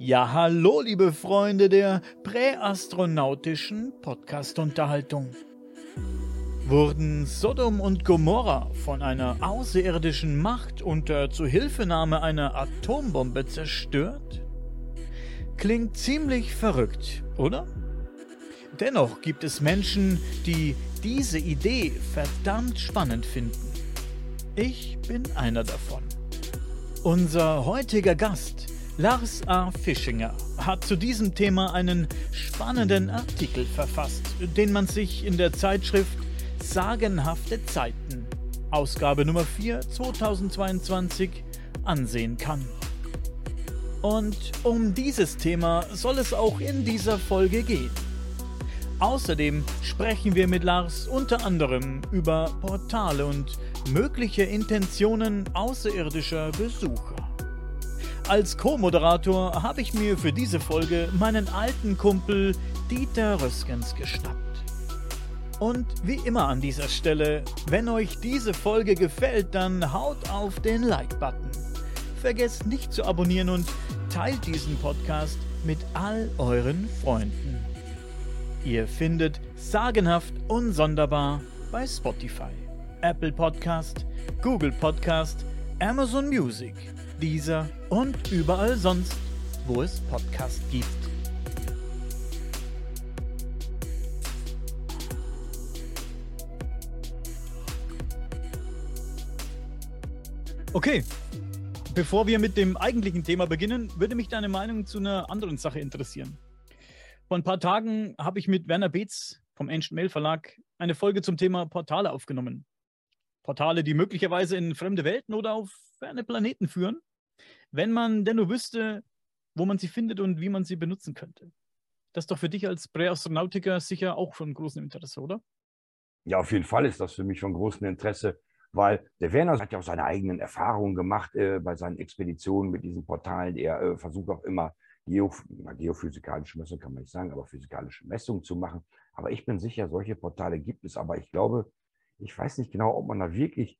Ja, hallo, liebe Freunde der präastronautischen Podcast-Unterhaltung. Wurden Sodom und Gomorra von einer außerirdischen Macht unter Zuhilfenahme einer Atombombe zerstört? Klingt ziemlich verrückt, oder? Dennoch gibt es Menschen, die diese Idee verdammt spannend finden. Ich bin einer davon. Unser heutiger Gast, Lars A. Fischinger, hat zu diesem Thema einen spannenden Artikel verfasst, den man sich in der Zeitschrift Sagenhafte Zeiten, Ausgabe Nummer 4 2022, ansehen kann. Und um dieses Thema soll es auch in dieser Folge gehen. Außerdem sprechen wir mit Lars unter anderem über Portale und mögliche Intentionen außerirdischer Besucher. Als Co-Moderator habe ich mir für diese Folge meinen alten Kumpel Dieter Röskens geschnappt. Und wie immer an dieser Stelle, wenn euch diese Folge gefällt, dann haut auf den Like-Button. Vergesst nicht zu abonnieren und teilt diesen Podcast mit all euren Freunden. Ihr findet sagenhaft unsonderbar bei Spotify, Apple Podcast, Google Podcast, Amazon Music, Deezer und überall sonst, wo es Podcast gibt. Okay, bevor wir mit dem eigentlichen Thema beginnen, würde mich deine Meinung zu einer anderen Sache interessieren. Vor ein paar Tagen habe ich mit Werner Beetz vom Ancient Mail Verlag eine Folge zum Thema Portale aufgenommen. Portale, die möglicherweise in fremde Welten oder auf ferne Planeten führen, wenn man denn nur wüsste, wo man sie findet und wie man sie benutzen könnte. Das ist doch für dich als Präastronautiker sicher auch von großem Interesse, oder? Ja, auf jeden Fall ist das für mich von großem Interesse, weil der Werner hat ja auch seine eigenen Erfahrungen gemacht äh, bei seinen Expeditionen mit diesen Portalen. Er äh, versucht auch immer Geoph geophysikalische Messungen kann man nicht sagen, aber physikalische Messungen zu machen. Aber ich bin sicher, solche Portale gibt es. Aber ich glaube, ich weiß nicht genau, ob man da wirklich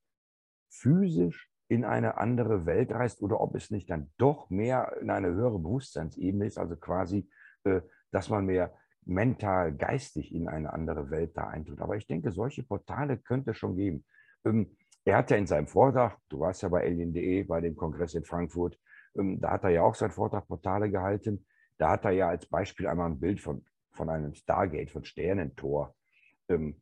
physisch in eine andere Welt reist oder ob es nicht dann doch mehr in eine höhere Bewusstseinsebene ist, also quasi, äh, dass man mehr mental, geistig in eine andere Welt da eintritt. Aber ich denke, solche Portale könnte es schon geben. Ähm, er hat ja in seinem Vortrag, du warst ja bei alien.de, bei dem Kongress in Frankfurt, ähm, da hat er ja auch seinen Vortrag Portale gehalten. Da hat er ja als Beispiel einmal ein Bild von, von einem Stargate, von Sternentor ähm,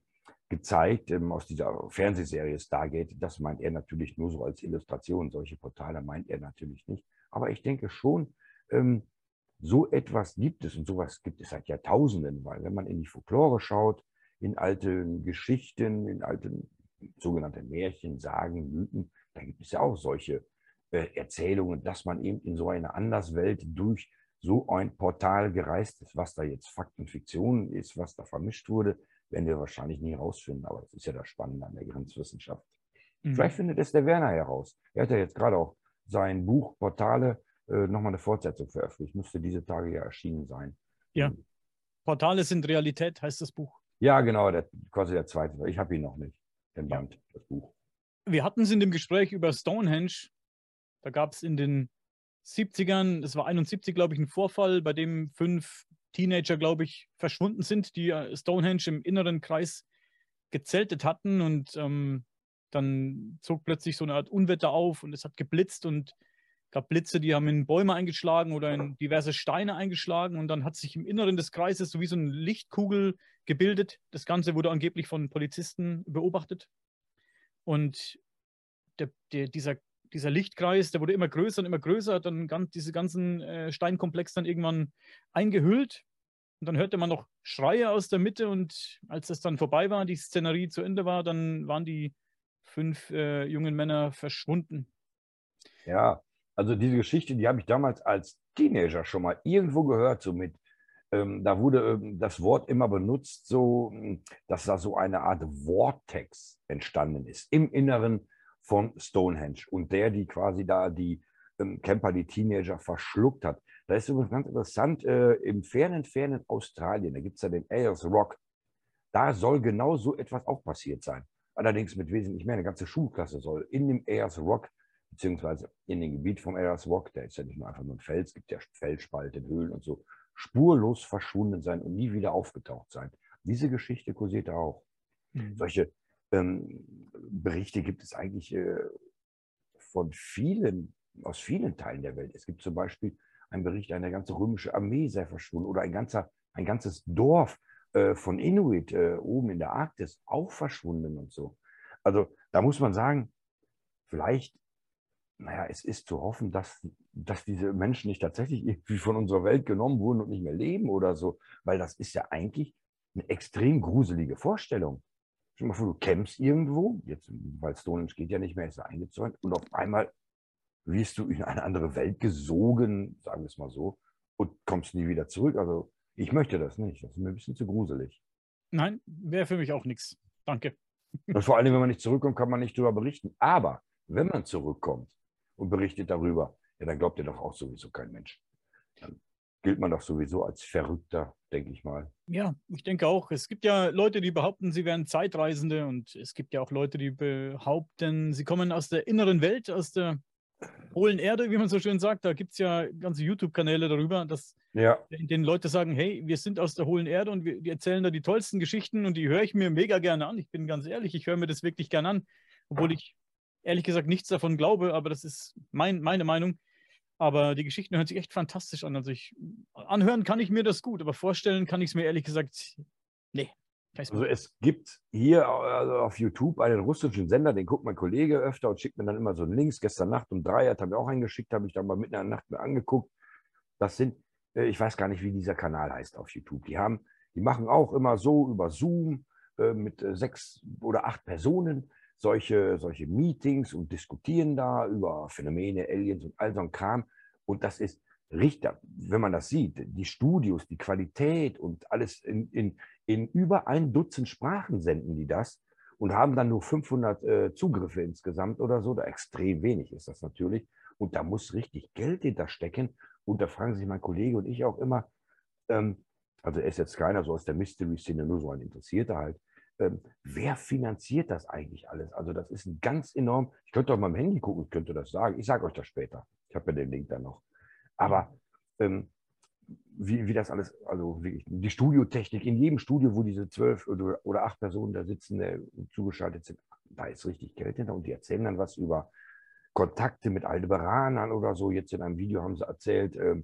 gezeigt ähm, aus dieser Fernsehserie Stargate. Das meint er natürlich nur so als Illustration. Solche Portale meint er natürlich nicht. Aber ich denke schon, ähm, so etwas gibt es und sowas gibt es seit Jahrtausenden, weil wenn man in die Folklore schaut, in alten Geschichten, in alten sogenannte Märchen, Sagen, Mythen, da gibt es ja auch solche äh, Erzählungen, dass man eben in so eine Anderswelt durch so ein Portal gereist ist. Was da jetzt Fakt und Fiktion ist, was da vermischt wurde, werden wir wahrscheinlich nie herausfinden. Aber das ist ja das Spannende an der Grenzwissenschaft. Mhm. Vielleicht findet es der Werner heraus. Er hat ja jetzt gerade auch sein Buch Portale äh, nochmal eine Fortsetzung veröffentlicht. Müsste diese Tage ja erschienen sein. Ja. Portale sind Realität, heißt das Buch. Ja, genau, der, quasi der zweite. Ich habe ihn noch nicht, den Band, ja. das Buch. Wir hatten es in dem Gespräch über Stonehenge da gab es in den 70ern, es war 71, glaube ich, ein Vorfall, bei dem fünf Teenager, glaube ich, verschwunden sind, die äh, Stonehenge im inneren Kreis gezeltet hatten und ähm, dann zog plötzlich so eine Art Unwetter auf und es hat geblitzt und gab Blitze, die haben in Bäume eingeschlagen oder in diverse Steine eingeschlagen und dann hat sich im Inneren des Kreises so wie so eine Lichtkugel gebildet. Das Ganze wurde angeblich von Polizisten beobachtet und der, der, dieser dieser Lichtkreis, der wurde immer größer und immer größer, hat dann ganz, diese ganzen äh, Steinkomplex dann irgendwann eingehüllt. Und dann hörte man noch Schreie aus der Mitte und als das dann vorbei war, die Szenerie zu Ende war, dann waren die fünf äh, jungen Männer verschwunden. Ja, also diese Geschichte, die habe ich damals als Teenager schon mal irgendwo gehört, so mit, ähm, da wurde ähm, das Wort immer benutzt, so, dass da so eine Art Vortex entstanden ist im Inneren von Stonehenge und der, die quasi da die ähm, Camper, die Teenager verschluckt hat. Da ist übrigens ganz interessant, äh, im fernen, fernen Australien, da gibt es ja den Ayers Rock, da soll genau so etwas auch passiert sein. Allerdings mit wesentlich mehr. Eine ganze Schulklasse soll in dem Ayers Rock beziehungsweise in dem Gebiet vom Eras Rock, der ist ja nicht nur einfach nur ein Fels, es gibt ja Felsspalten, Höhlen und so, spurlos verschwunden sein und nie wieder aufgetaucht sein. Diese Geschichte kursiert auch. Mhm. Solche ähm, Berichte gibt es eigentlich äh, von vielen, aus vielen Teilen der Welt. Es gibt zum Beispiel einen Bericht, eine ganze römische Armee sei verschwunden oder ein, ganzer, ein ganzes Dorf äh, von Inuit äh, oben in der Arktis auch verschwunden und so. Also da muss man sagen, vielleicht, naja, es ist zu hoffen, dass, dass diese Menschen nicht tatsächlich irgendwie von unserer Welt genommen wurden und nicht mehr leben oder so, weil das ist ja eigentlich eine extrem gruselige Vorstellung. Stell dir mal vor, du campst irgendwo, jetzt, weil Stonehenge geht ja nicht mehr, ist er eingezäunt, und auf einmal wirst du in eine andere Welt gesogen, sagen wir es mal so, und kommst nie wieder zurück. Also ich möchte das nicht. Das ist mir ein bisschen zu gruselig. Nein, wäre für mich auch nichts. Danke. Und vor allem, wenn man nicht zurückkommt, kann man nicht darüber berichten. Aber wenn man zurückkommt und berichtet darüber, ja, dann glaubt ihr doch auch sowieso kein Mensch. Dann gilt man doch sowieso als Verrückter, denke ich mal. Ja, ich denke auch. Es gibt ja Leute, die behaupten, sie wären Zeitreisende und es gibt ja auch Leute, die behaupten, sie kommen aus der inneren Welt, aus der hohlen Erde, wie man so schön sagt. Da gibt es ja ganze YouTube-Kanäle darüber, dass ja. den Leute sagen, hey, wir sind aus der hohlen Erde und wir, wir erzählen da die tollsten Geschichten und die höre ich mir mega gerne an. Ich bin ganz ehrlich, ich höre mir das wirklich gerne an, obwohl ich ehrlich gesagt nichts davon glaube, aber das ist mein, meine Meinung. Aber die Geschichten hören sich echt fantastisch an. Also ich anhören kann ich mir das gut, aber vorstellen kann ich es mir ehrlich gesagt, nee. Also es gibt hier also auf YouTube einen russischen Sender, den guckt mein Kollege öfter und schickt mir dann immer so Links. Gestern Nacht um drei hat er mir auch einen geschickt, habe ich dann mal mitten in der Nacht mir angeguckt. Das sind, äh, ich weiß gar nicht, wie dieser Kanal heißt auf YouTube. Die haben, die machen auch immer so über Zoom äh, mit äh, sechs oder acht Personen solche, solche Meetings und diskutieren da über Phänomene, Aliens und all so ein Kram. Und das ist Richter, wenn man das sieht, die Studios, die Qualität und alles in, in, in über ein Dutzend Sprachen senden die das und haben dann nur 500 äh, Zugriffe insgesamt oder so. Da extrem wenig ist das natürlich. Und da muss richtig Geld hinterstecken. Und da fragen sich mein Kollege und ich auch immer, ähm, also er ist jetzt keiner so aus der Mystery-Szene, nur so ein Interessierter halt, ähm, wer finanziert das eigentlich alles? Also das ist ein ganz enorm, ich könnte mal im Handy gucken, ich könnte das sagen. Ich sage euch das später. Ich habe ja den Link dann noch. Aber ähm, wie, wie das alles, also wirklich, die Studiotechnik, in jedem Studio, wo diese zwölf oder, oder acht Personen da sitzen, äh, zugeschaltet sind, da ist richtig Geld hinter und die erzählen dann was über Kontakte mit Aldebaranern oder so. Jetzt in einem Video haben sie erzählt, äh,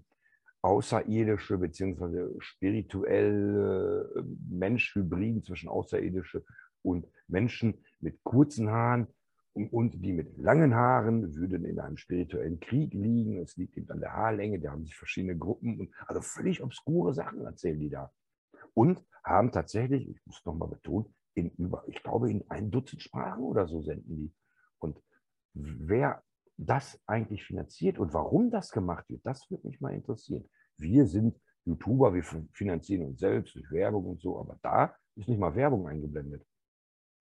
außerirdische bzw. spirituelle äh, Mensch-Hybriden zwischen außerirdische und Menschen mit kurzen Haaren und, die mit langen Haaren würden in einem spirituellen Krieg liegen. Es liegt eben an der Haarlänge, da haben sich verschiedene Gruppen und also völlig obskure Sachen erzählen die da. Und haben tatsächlich, ich muss nochmal betonen, in über, ich glaube, in ein Dutzend Sprachen oder so senden die. Und wer das eigentlich finanziert und warum das gemacht wird, das würde mich mal interessieren. Wir sind YouTuber, wir finanzieren uns selbst durch Werbung und so, aber da ist nicht mal Werbung eingeblendet.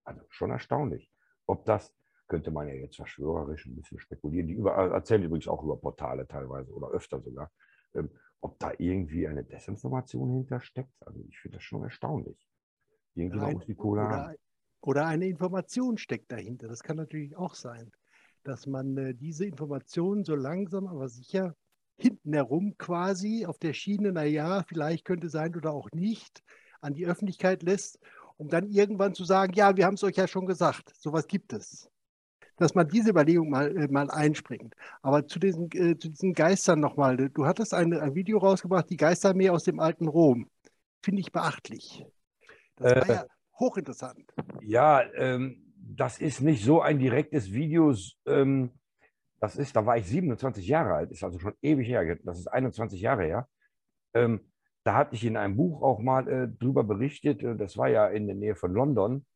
Also schon erstaunlich. Ob das, könnte man ja jetzt verschwörerisch ein bisschen spekulieren, die über, erzählen übrigens auch über Portale teilweise oder öfter sogar, ähm, ob da irgendwie eine Desinformation hintersteckt. Also ich finde das schon erstaunlich. Irgendwie muss die Kohle oder, oder eine Information steckt dahinter. Das kann natürlich auch sein dass man äh, diese Informationen so langsam, aber sicher hinten herum quasi auf der Schiene, naja, vielleicht könnte sein oder auch nicht, an die Öffentlichkeit lässt, um dann irgendwann zu sagen, ja, wir haben es euch ja schon gesagt, sowas gibt es. Dass man diese Überlegung mal, äh, mal einspringt. Aber zu diesen, äh, zu diesen Geistern nochmal, du hattest ein, ein Video rausgebracht, die Geisterarmee aus dem alten Rom. Finde ich beachtlich. Das war äh, ja hochinteressant. Ja, ähm, das ist nicht so ein direktes Video. Ähm, das ist, da war ich 27 Jahre alt, ist also schon ewig her. Das ist 21 Jahre her. Ähm, da hatte ich in einem Buch auch mal äh, drüber berichtet. Äh, das war ja in der Nähe von London.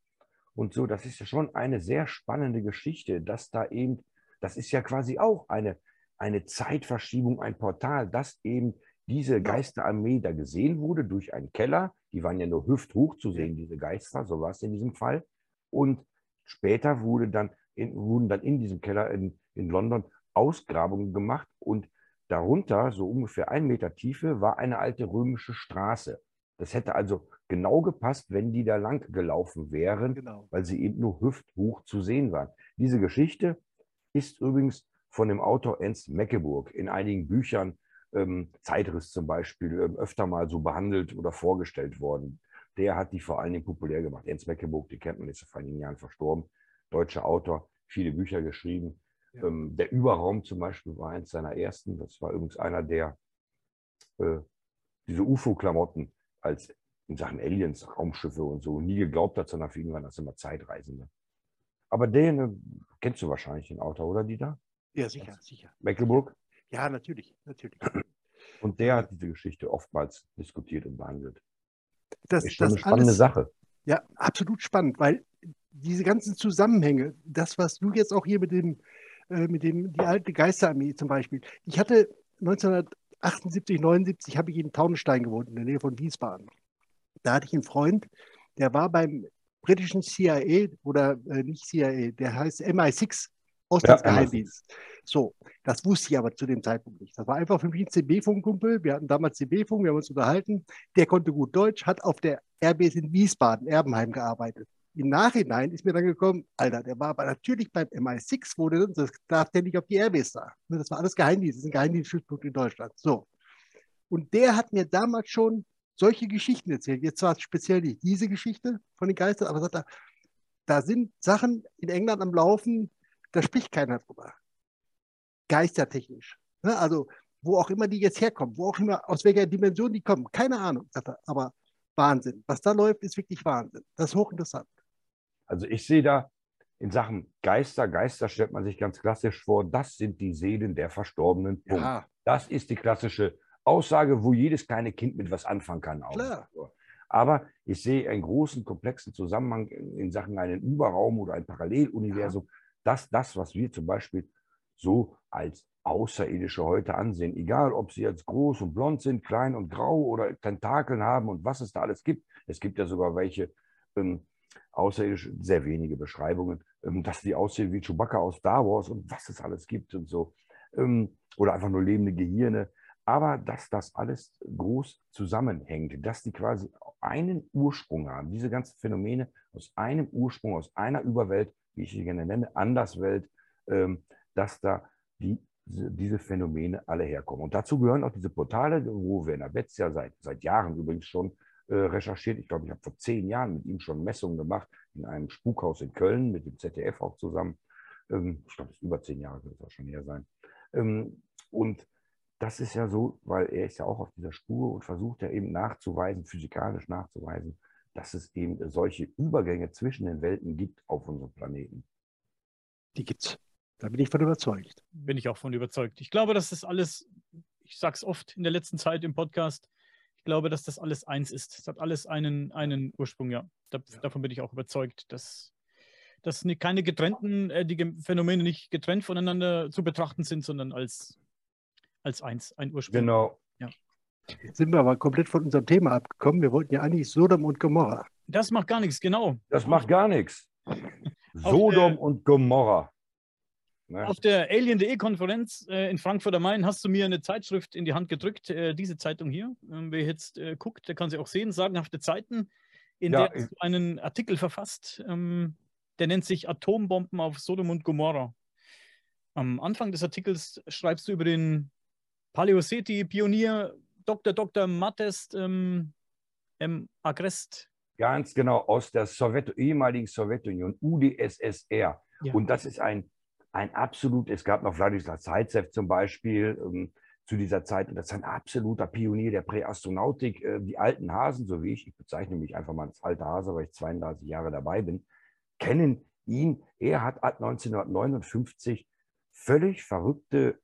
Und so, das ist ja schon eine sehr spannende Geschichte, dass da eben, das ist ja quasi auch eine, eine Zeitverschiebung, ein Portal, dass eben diese Geisterarmee da gesehen wurde durch einen Keller. Die waren ja nur hüfthoch zu sehen, diese Geister, so war es in diesem Fall. Und Später wurde dann in, wurden dann in diesem Keller in, in London Ausgrabungen gemacht und darunter, so ungefähr ein Meter Tiefe, war eine alte römische Straße. Das hätte also genau gepasst, wenn die da lang gelaufen wären, genau. weil sie eben nur hüfthoch zu sehen waren. Diese Geschichte ist übrigens von dem Autor Ernst Meckeburg in einigen Büchern, ähm, Zeitriss zum Beispiel, ähm, öfter mal so behandelt oder vorgestellt worden. Der hat die vor allen Dingen populär gemacht. Ernst Meckeburg, die kennt man jetzt vor einigen Jahren verstorben, deutscher Autor, viele Bücher geschrieben. Ja. Ähm, der Überraum zum Beispiel war eins seiner ersten. Das war übrigens einer, der äh, diese UFO-Klamotten als in Sachen Aliens, Raumschiffe und so nie geglaubt hat, sondern für ihn waren das immer Zeitreisende. Aber den äh, kennst du wahrscheinlich, den Autor, oder Dieter? Ja, sicher, das sicher. Mecklenburg? Ja, natürlich, natürlich. Und der hat diese Geschichte oftmals diskutiert und behandelt. Das, ist schon das eine spannende alles, Sache. Ja, absolut spannend, weil diese ganzen Zusammenhänge, das, was du jetzt auch hier mit dem, äh, mit dem, die alte Geisterarmee zum Beispiel. Ich hatte 1978, 79 habe ich in Taunenstein gewohnt, in der Nähe von Wiesbaden. Da hatte ich einen Freund, der war beim britischen CIA oder äh, nicht CIA, der heißt MI6, Auslandsgeheimdienst. Ja, so, das wusste ich aber zu dem Zeitpunkt nicht. Das war einfach für mich ein CB-Funkkumpel. Wir hatten damals CB-Funk, wir haben uns unterhalten. Der konnte gut Deutsch, hat auf der RBS in Wiesbaden, Erbenheim gearbeitet. Im Nachhinein ist mir dann gekommen, Alter, der war aber natürlich beim MI6, wurde, das darf der nicht auf die RBS da. Das war alles Geheimdienst, das ist ein Geheimdienststützpunkt in Deutschland. So. Und der hat mir damals schon solche Geschichten erzählt. Jetzt zwar speziell nicht diese Geschichte von den Geistern, aber sagt er, da sind Sachen in England am Laufen, da spricht keiner drüber. Geistertechnisch. Ne? Also, wo auch immer die jetzt herkommen, wo auch immer, aus welcher Dimension die kommen, keine Ahnung, er. Aber Wahnsinn. Was da läuft, ist wirklich Wahnsinn. Das ist hochinteressant. Also ich sehe da in Sachen Geister, Geister stellt man sich ganz klassisch vor, das sind die Seelen der Verstorbenen. Ja. Das ist die klassische Aussage, wo jedes kleine Kind mit was anfangen kann. Auch. Klar. Aber ich sehe einen großen, komplexen Zusammenhang in Sachen einen Überraum oder ein Paralleluniversum, ja. Dass das, was wir zum Beispiel so als Außerirdische heute ansehen, egal ob sie jetzt groß und blond sind, klein und grau oder Tentakeln haben und was es da alles gibt. Es gibt ja sogar welche ähm, außerirdische, sehr wenige Beschreibungen, ähm, dass die aussehen wie Chewbacca aus Star Wars und was es alles gibt und so. Ähm, oder einfach nur lebende Gehirne aber dass das alles groß zusammenhängt, dass die quasi einen Ursprung haben, diese ganzen Phänomene aus einem Ursprung, aus einer Überwelt, wie ich sie gerne nenne, Anderswelt, ähm, dass da die, diese Phänomene alle herkommen. Und dazu gehören auch diese Portale, wo Werner Betz ja seit, seit Jahren übrigens schon äh, recherchiert. Ich glaube, ich habe vor zehn Jahren mit ihm schon Messungen gemacht in einem Spukhaus in Köln, mit dem ZDF auch zusammen. Ähm, ich glaube, es ist über zehn Jahre, wird es auch schon her sein. Ähm, und das ist ja so, weil er ist ja auch auf dieser Spur und versucht ja eben nachzuweisen, physikalisch nachzuweisen, dass es eben solche Übergänge zwischen den Welten gibt auf unserem Planeten. Die gibt's. Da bin ich von überzeugt. Bin ich auch von überzeugt. Ich glaube, dass das alles, ich sage es oft in der letzten Zeit im Podcast, ich glaube, dass das alles eins ist. Es hat alles einen, einen Ursprung, ja. Da, ja. Davon bin ich auch überzeugt, dass, dass keine getrennten, äh, die Phänomene nicht getrennt voneinander zu betrachten sind, sondern als als eins, ein Ursprung. Genau. Ja. Jetzt sind wir aber komplett von unserem Thema abgekommen. Wir wollten ja eigentlich Sodom und Gomorra. Das macht gar nichts, genau. Das macht gar nichts. Sodom der, und Gomorra. Ne? Auf der Alien.de-Konferenz äh, in Frankfurt am Main hast du mir eine Zeitschrift in die Hand gedrückt, äh, diese Zeitung hier. Ähm, wer jetzt äh, guckt, der kann sie auch sehen, sagenhafte Zeiten, in ja, der du einen Artikel verfasst, ähm, der nennt sich Atombomben auf Sodom und Gomorra. Am Anfang des Artikels schreibst du über den Paleoseti-Pionier Dr. Dr. Mattes ähm, ähm, Agrest. Ganz genau, aus der Sowjet ehemaligen Sowjetunion, UdSSR. Ja. Und das ist ein, ein absolut, es gab noch Wladimir Zaitsev zum Beispiel ähm, zu dieser Zeit, und das ist ein absoluter Pionier der Präastronautik. Äh, die alten Hasen, so wie ich, ich bezeichne mich einfach mal als alter Hase, weil ich 32 Jahre dabei bin, kennen ihn. Er hat ab 1959 völlig verrückte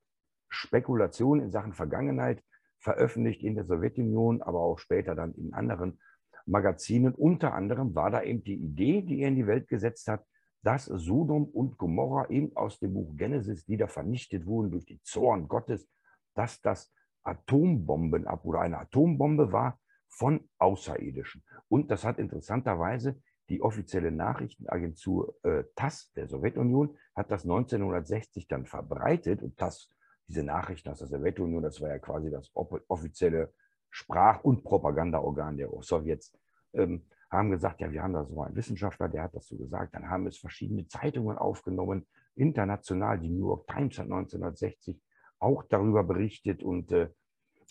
Spekulation in Sachen Vergangenheit veröffentlicht in der Sowjetunion, aber auch später dann in anderen Magazinen. Unter anderem war da eben die Idee, die er in die Welt gesetzt hat, dass Sodom und Gomorra eben aus dem Buch Genesis, die da vernichtet wurden durch den Zorn Gottes, dass das Atombomben ab oder eine Atombombe war von Außerirdischen. Und das hat interessanterweise die offizielle Nachrichtenagentur äh, TASS der Sowjetunion hat das 1960 dann verbreitet und TASS diese Nachrichten aus der Sowjetunion, das war ja quasi das offizielle Sprach- und Propagandaorgan der Sowjets, ähm, haben gesagt, ja, wir haben da so einen Wissenschaftler, der hat das so gesagt. Dann haben es verschiedene Zeitungen aufgenommen, international. Die New York Times hat 1960 auch darüber berichtet und äh,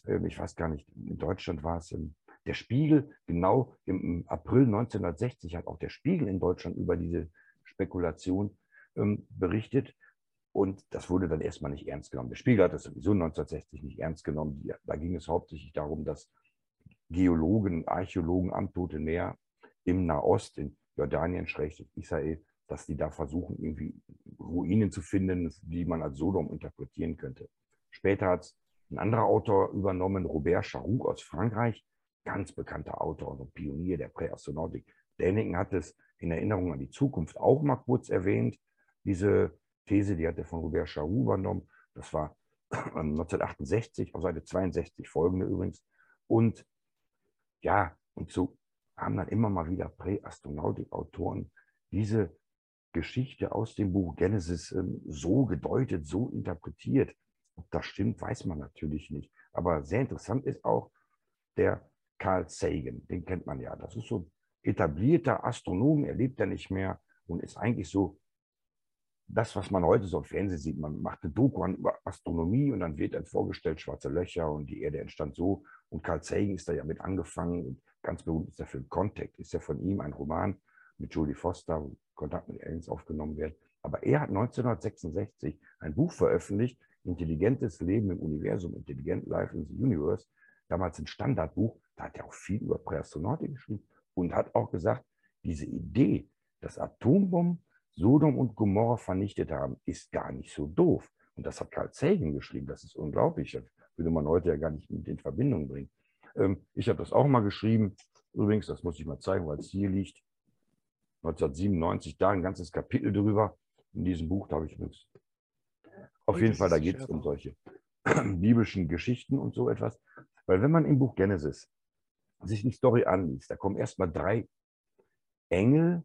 ähm, ich weiß gar nicht, in Deutschland war es ähm, der Spiegel, genau im April 1960 hat auch der Spiegel in Deutschland über diese Spekulation ähm, berichtet. Und das wurde dann erstmal nicht ernst genommen. Der Spiegel hat das sowieso 1960 nicht ernst genommen. Da ging es hauptsächlich darum, dass Geologen, Archäologen am Toten Meer im Nahost, in Jordanien, Israel, dass die da versuchen, irgendwie Ruinen zu finden, die man als Sodom interpretieren könnte. Später hat es ein anderer Autor übernommen, Robert Charoux aus Frankreich, ganz bekannter Autor und Pionier der Präastronautik. Däniken hat es in Erinnerung an die Zukunft auch mal kurz erwähnt. Diese These, die hat er von Robert Charoux übernommen. Das war 1968, auf Seite 62 folgende übrigens. Und ja, und so haben dann immer mal wieder Präastronautik-Autoren diese Geschichte aus dem Buch Genesis ähm, so gedeutet, so interpretiert. Ob das stimmt, weiß man natürlich nicht. Aber sehr interessant ist auch der Carl Sagan. Den kennt man ja. Das ist so ein etablierter Astronom. Er lebt ja nicht mehr und ist eigentlich so das, was man heute so im Fernsehen sieht. Man macht eine Doku an über Astronomie und dann wird dann vorgestellt, schwarze Löcher und die Erde entstand so. Und Carl Sagan ist da ja mit angefangen. Und ganz berühmt ist der Film Contact. Ist ja von ihm ein Roman mit Jodie Foster, wo Kontakt mit Aliens aufgenommen wird. Aber er hat 1966 ein Buch veröffentlicht, Intelligentes Leben im Universum, Intelligent Life in the Universe, damals ein Standardbuch, da hat er auch viel über Präastronautik geschrieben und hat auch gesagt, diese Idee, dass Atombomben Sodom und Gomorra vernichtet haben, ist gar nicht so doof. Und das hat Carl Sagan geschrieben, das ist unglaublich. Das würde man heute ja gar nicht mit in Verbindung bringen. Ähm, ich habe das auch mal geschrieben. Übrigens, das muss ich mal zeigen, weil es hier liegt. 1997, da ein ganzes Kapitel drüber. In diesem Buch, da habe ich übrigens auf jeden Fall, da geht es um solche biblischen Geschichten und so etwas. Weil wenn man im Buch Genesis sich die Story anliest, da kommen erstmal drei Engel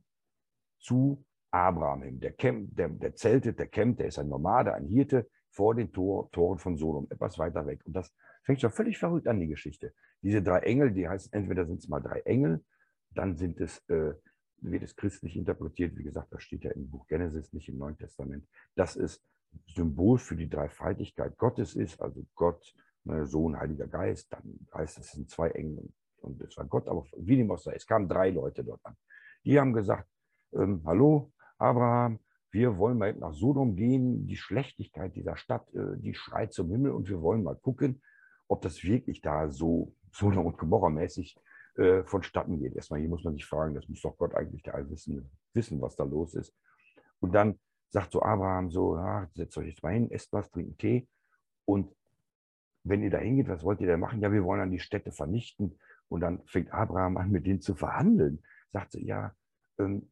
zu Abraham hin. Der, camp, der, der zeltet, der campt, der ist ein Nomade, ein Hirte vor den Tor, Toren von Sodom, etwas weiter weg. Und das fängt schon völlig verrückt an, die Geschichte. Diese drei Engel, die heißen, entweder sind es mal drei Engel, dann sind es, äh, wird es christlich interpretiert. Wie gesagt, das steht ja im Buch Genesis, nicht im Neuen Testament. Das ist Symbol für die Dreifaltigkeit Gottes ist, also Gott, ne, Sohn, Heiliger Geist, dann heißt es, es sind zwei Engel und es war Gott, aber wie dem auch sei, es kamen drei Leute dort an. Die haben gesagt, ähm, hallo, Abraham, wir wollen mal nach Sodom gehen, die Schlechtigkeit dieser Stadt, äh, die schreit zum Himmel und wir wollen mal gucken, ob das wirklich da so Sodom und Gomorra mäßig äh, vonstatten geht. Erstmal hier muss man sich fragen, das muss doch Gott eigentlich der Allwissende wissen, was da los ist. Und dann sagt so Abraham so, ja, setzt euch jetzt mal hin, esst was, trinkt Tee. Und wenn ihr da hingeht, was wollt ihr da machen? Ja, wir wollen dann die Städte vernichten. Und dann fängt Abraham an, mit denen zu verhandeln. Sagt sie, ja, ähm,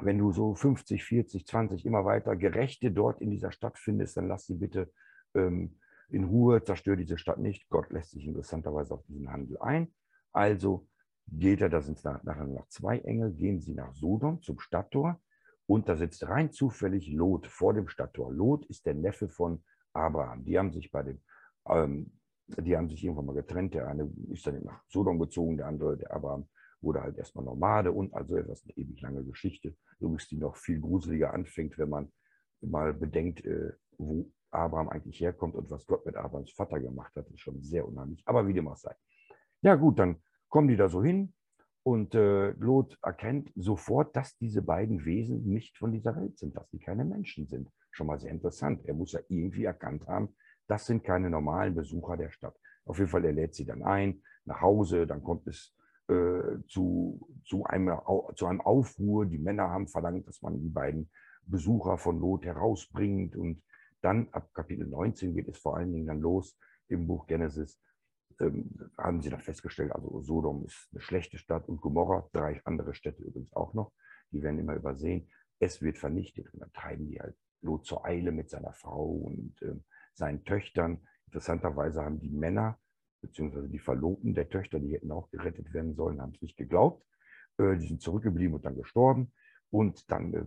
wenn du so 50, 40, 20 immer weiter Gerechte dort in dieser Stadt findest, dann lass sie bitte ähm, in Ruhe, zerstör diese Stadt nicht. Gott lässt sich interessanterweise auf diesen Handel ein. Also geht er, da sind es nachher noch zwei Engel, gehen sie nach Sodom zum Stadttor und da sitzt rein zufällig Lot vor dem Stadttor. Lot ist der Neffe von Abraham. Die haben sich bei dem, ähm, die haben sich irgendwann mal getrennt. Der eine ist dann nach Sodom gezogen, der andere, der Abraham, wurde halt erstmal Nomade und also etwas eine ewig lange Geschichte. Übrigens, die noch viel gruseliger anfängt, wenn man mal bedenkt, äh, wo Abraham eigentlich herkommt und was Gott mit Abrahams Vater gemacht hat, ist schon sehr unheimlich. Aber wie dem auch sei. Ja gut, dann kommen die da so hin, und äh, Lot erkennt sofort, dass diese beiden Wesen nicht von dieser Welt sind, dass sie keine Menschen sind. Schon mal sehr interessant. Er muss ja irgendwie erkannt haben, das sind keine normalen Besucher der Stadt. Auf jeden Fall, er lädt sie dann ein, nach Hause, dann kommt es äh, zu, zu, einem, zu einem Aufruhr. Die Männer haben verlangt, dass man die beiden Besucher von Lot herausbringt. Und dann ab Kapitel 19 geht es vor allen Dingen dann los im Buch Genesis, ähm, haben sie dann festgestellt, also Sodom ist eine schlechte Stadt und Gomorra, drei andere Städte übrigens auch noch, die werden immer übersehen. Es wird vernichtet und dann treiben die halt Lot zur Eile mit seiner Frau und äh, seinen Töchtern. Interessanterweise haben die Männer, beziehungsweise die Verlobten der Töchter, die hätten auch gerettet werden sollen, haben es nicht geglaubt. Äh, die sind zurückgeblieben und dann gestorben. Und dann äh,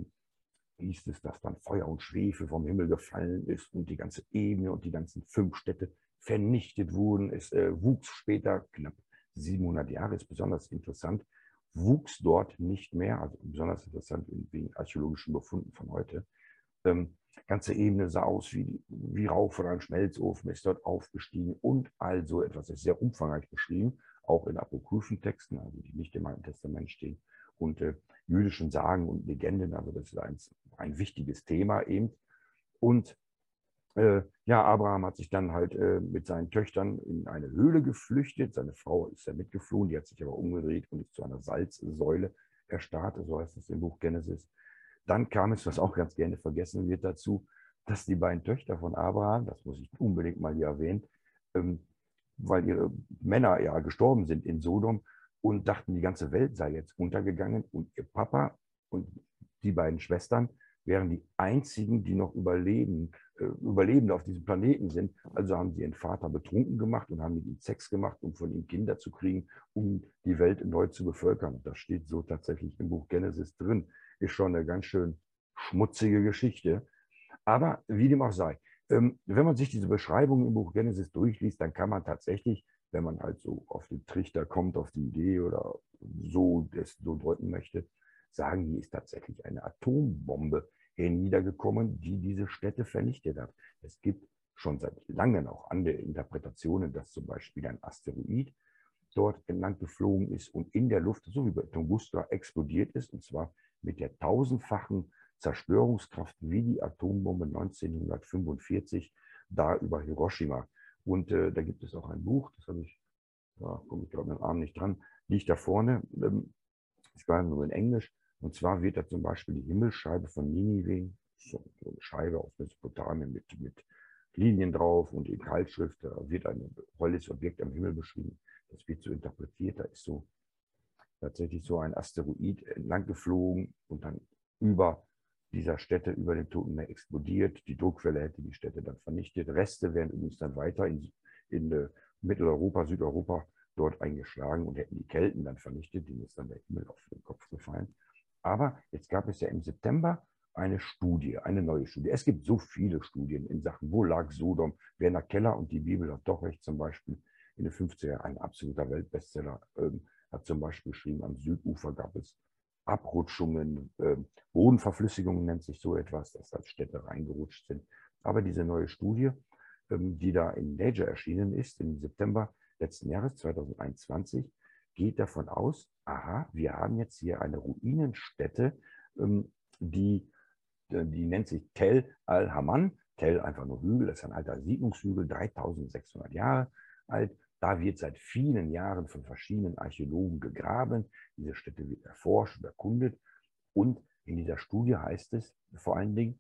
hieß es, dass dann Feuer und Schwefel vom Himmel gefallen ist und die ganze Ebene und die ganzen fünf Städte vernichtet wurden. Es äh, wuchs später knapp 700 Jahre, ist besonders interessant. wuchs dort nicht mehr, also besonders interessant wegen archäologischen Befunden von heute. Ähm, ganze Ebene sah aus wie, wie Rauch von einem Schmelzofen, ist dort aufgestiegen und all so etwas. Ist sehr umfangreich beschrieben, auch in apokryphen Texten, also die nicht im Alten Testament stehen, und äh, jüdischen Sagen und Legenden. Also das ist ein, ein wichtiges Thema eben. Und äh, ja, Abraham hat sich dann halt äh, mit seinen Töchtern in eine Höhle geflüchtet. Seine Frau ist ja mitgeflohen, die hat sich aber umgedreht und ist zu einer Salzsäule erstarrt, so heißt es im Buch Genesis. Dann kam es, was auch ganz gerne vergessen wird, dazu, dass die beiden Töchter von Abraham, das muss ich unbedingt mal hier erwähnen, ähm, weil ihre Männer ja gestorben sind in Sodom und dachten, die ganze Welt sei jetzt untergegangen und ihr Papa und die beiden Schwestern wären die einzigen, die noch überleben, äh, Überlebende auf diesem Planeten sind. Also haben sie ihren Vater betrunken gemacht und haben mit ihm Sex gemacht, um von ihm Kinder zu kriegen, um die Welt neu zu bevölkern. Das steht so tatsächlich im Buch Genesis drin. Ist schon eine ganz schön schmutzige Geschichte. Aber wie dem auch sei, ähm, wenn man sich diese Beschreibung im Buch Genesis durchliest, dann kann man tatsächlich, wenn man halt so auf den Trichter kommt, auf die Idee oder so das so deuten möchte, sagen, hier ist tatsächlich eine Atombombe niedergekommen, die diese Städte vernichtet hat. Es gibt schon seit langem auch andere Interpretationen, dass zum Beispiel ein Asteroid dort entlang geflogen ist und in der Luft, so wie bei Tunguska, explodiert ist, und zwar mit der tausendfachen Zerstörungskraft wie die Atombombe 1945 da über Hiroshima. Und äh, da gibt es auch ein Buch, das habe ich, da komme ich glaube mit dem Arm nicht dran, liegt da vorne. Ähm, ich war nur in Englisch. Und zwar wird da zum Beispiel die Himmelsscheibe von Ninive, so eine Scheibe aus Mesopotamien mit, mit Linien drauf und in Kaltschrift, da wird ein holles Objekt am Himmel beschrieben. Das wird so interpretiert, da ist so tatsächlich so ein Asteroid entlang geflogen und dann über dieser Städte, über dem Toten Meer explodiert. Die Druckwelle hätte die Städte dann vernichtet. Reste wären übrigens dann weiter in, in uh, Mitteleuropa, Südeuropa dort eingeschlagen und hätten die Kelten dann vernichtet. Denen ist dann der Himmel auf den Kopf gefallen. Aber jetzt gab es ja im September eine Studie, eine neue Studie. Es gibt so viele Studien in Sachen, wo lag Sodom? Werner Keller und die Bibel hat doch recht zum Beispiel in den 50er ein absoluter Weltbestseller, ähm, hat zum Beispiel geschrieben, am Südufer gab es Abrutschungen, äh, Bodenverflüssigungen nennt sich so etwas, dass als Städte reingerutscht sind. Aber diese neue Studie, ähm, die da in Nature erschienen ist, im September letzten Jahres, 2021, geht davon aus, aha, wir haben jetzt hier eine Ruinenstätte, ähm, die, äh, die nennt sich Tel al-Haman. Tel einfach nur Hügel, das ist ein alter Siedlungshügel, 3600 Jahre alt. Da wird seit vielen Jahren von verschiedenen Archäologen gegraben. Diese Stätte wird erforscht und erkundet. Und in dieser Studie heißt es vor allen Dingen,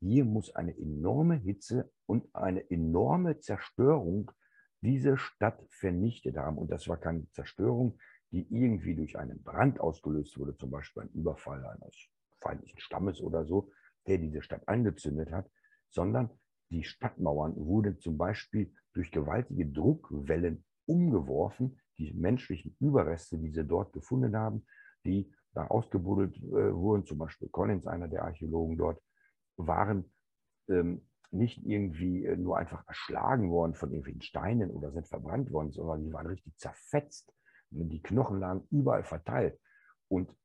hier muss eine enorme Hitze und eine enorme Zerstörung diese Stadt vernichtet haben. Und das war keine Zerstörung, die irgendwie durch einen Brand ausgelöst wurde, zum Beispiel ein Überfall eines feindlichen Stammes oder so, der diese Stadt angezündet hat, sondern die Stadtmauern wurden zum Beispiel durch gewaltige Druckwellen umgeworfen. Die menschlichen Überreste, die sie dort gefunden haben, die da ausgebuddelt äh, wurden, zum Beispiel Collins, einer der Archäologen dort, waren ähm, nicht irgendwie äh, nur einfach erschlagen worden von irgendwelchen Steinen oder sind verbrannt worden, sondern die waren richtig zerfetzt. Die Knochen lagen überall verteilt. Und